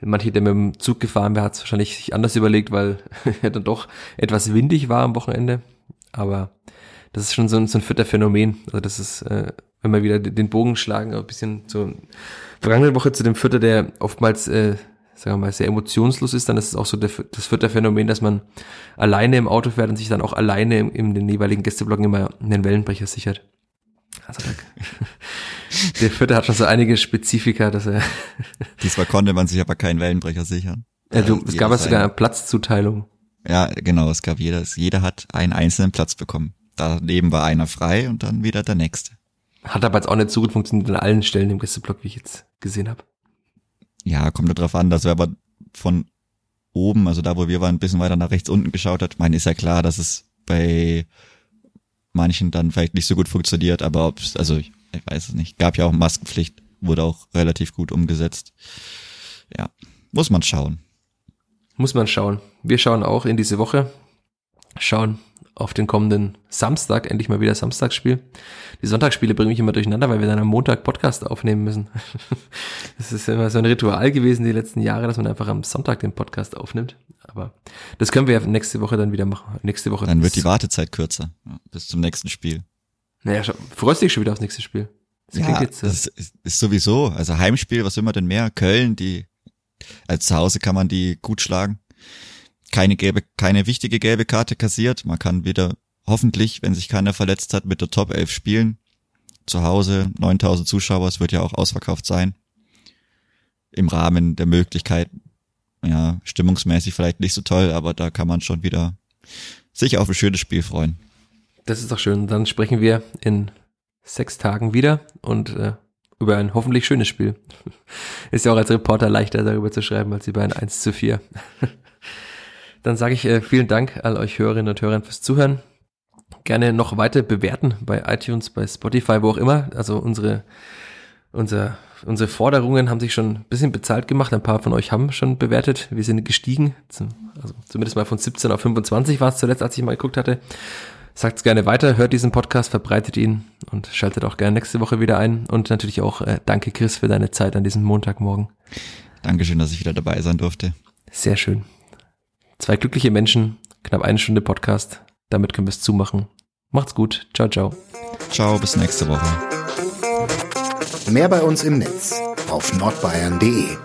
manche, der mit dem Zug gefahren wäre, hat es wahrscheinlich sich anders überlegt, weil er dann doch etwas windig war am Wochenende. Aber das ist schon so ein, so ein vierter. Also das ist, äh, wenn wir wieder den Bogen schlagen, ein bisschen so vergangene Woche zu dem Vierter, der oftmals, äh, sagen wir mal, sehr emotionslos ist, dann ist es auch so der, das vierte Phänomen, dass man alleine im Auto fährt und sich dann auch alleine im, in den jeweiligen Gästeblocken immer einen Wellenbrecher sichert. Also der, der Vierte hat schon so einige Spezifika, dass er. Diesmal konnte man sich aber keinen Wellenbrecher sichern. Ja, du, es gab ja sogar eine Platzzuteilung. Ja, genau, es gab jeder, jeder hat einen einzelnen Platz bekommen. daneben war einer frei und dann wieder der nächste. Hat aber jetzt auch nicht so gut funktioniert an allen Stellen im Gästeblock, wie ich jetzt gesehen habe. Ja, kommt nur drauf an, dass wir aber von oben, also da, wo wir waren, ein bisschen weiter nach rechts unten geschaut hat. Ich meine, ist ja klar, dass es bei manchen dann vielleicht nicht so gut funktioniert, aber ob also ich, ich weiß es nicht. Gab ja auch Maskenpflicht, wurde auch relativ gut umgesetzt. Ja, muss man schauen. Muss man schauen. Wir schauen auch in diese Woche. Schauen auf den kommenden Samstag, endlich mal wieder Samstagsspiel. Die Sonntagsspiele bringen mich immer durcheinander, weil wir dann am Montag Podcast aufnehmen müssen. Das ist immer so ein Ritual gewesen die letzten Jahre, dass man einfach am Sonntag den Podcast aufnimmt. Aber das können wir ja nächste Woche dann wieder machen. Nächste Woche. Dann wird die Wartezeit kürzer bis zum nächsten Spiel. Naja, freust dich schon wieder aufs nächste Spiel. Das ja, jetzt, äh das ist, ist sowieso. Also Heimspiel, was will man denn mehr? Köln, die als zu Hause kann man die gut schlagen. Keine gelbe, keine wichtige gelbe Karte kassiert. Man kann wieder hoffentlich, wenn sich keiner verletzt hat, mit der Top 11 spielen. Zu Hause 9000 Zuschauer, es wird ja auch ausverkauft sein. Im Rahmen der Möglichkeiten. Ja, stimmungsmäßig vielleicht nicht so toll, aber da kann man schon wieder sich auf ein schönes Spiel freuen. Das ist doch schön. Dann sprechen wir in sechs Tagen wieder und äh, über ein hoffentlich schönes Spiel. Ist ja auch als Reporter leichter darüber zu schreiben, als über ein 1 zu 4. Dann sage ich äh, vielen Dank all euch Hörerinnen und Hörern fürs Zuhören. Gerne noch weiter bewerten bei iTunes, bei Spotify, wo auch immer. Also unsere, unser, unsere Forderungen haben sich schon ein bisschen bezahlt gemacht. Ein paar von euch haben schon bewertet. Wir sind gestiegen. Also zumindest mal von 17 auf 25 war es zuletzt, als ich mal geguckt hatte. Sagt's gerne weiter, hört diesen Podcast, verbreitet ihn und schaltet auch gerne nächste Woche wieder ein. Und natürlich auch äh, danke, Chris, für deine Zeit an diesem Montagmorgen. Dankeschön, dass ich wieder dabei sein durfte. Sehr schön. Zwei glückliche Menschen, knapp eine Stunde Podcast. Damit können wir es zumachen. Macht's gut. Ciao, ciao. Ciao, bis nächste Woche. Mehr bei uns im Netz auf nordbayern.de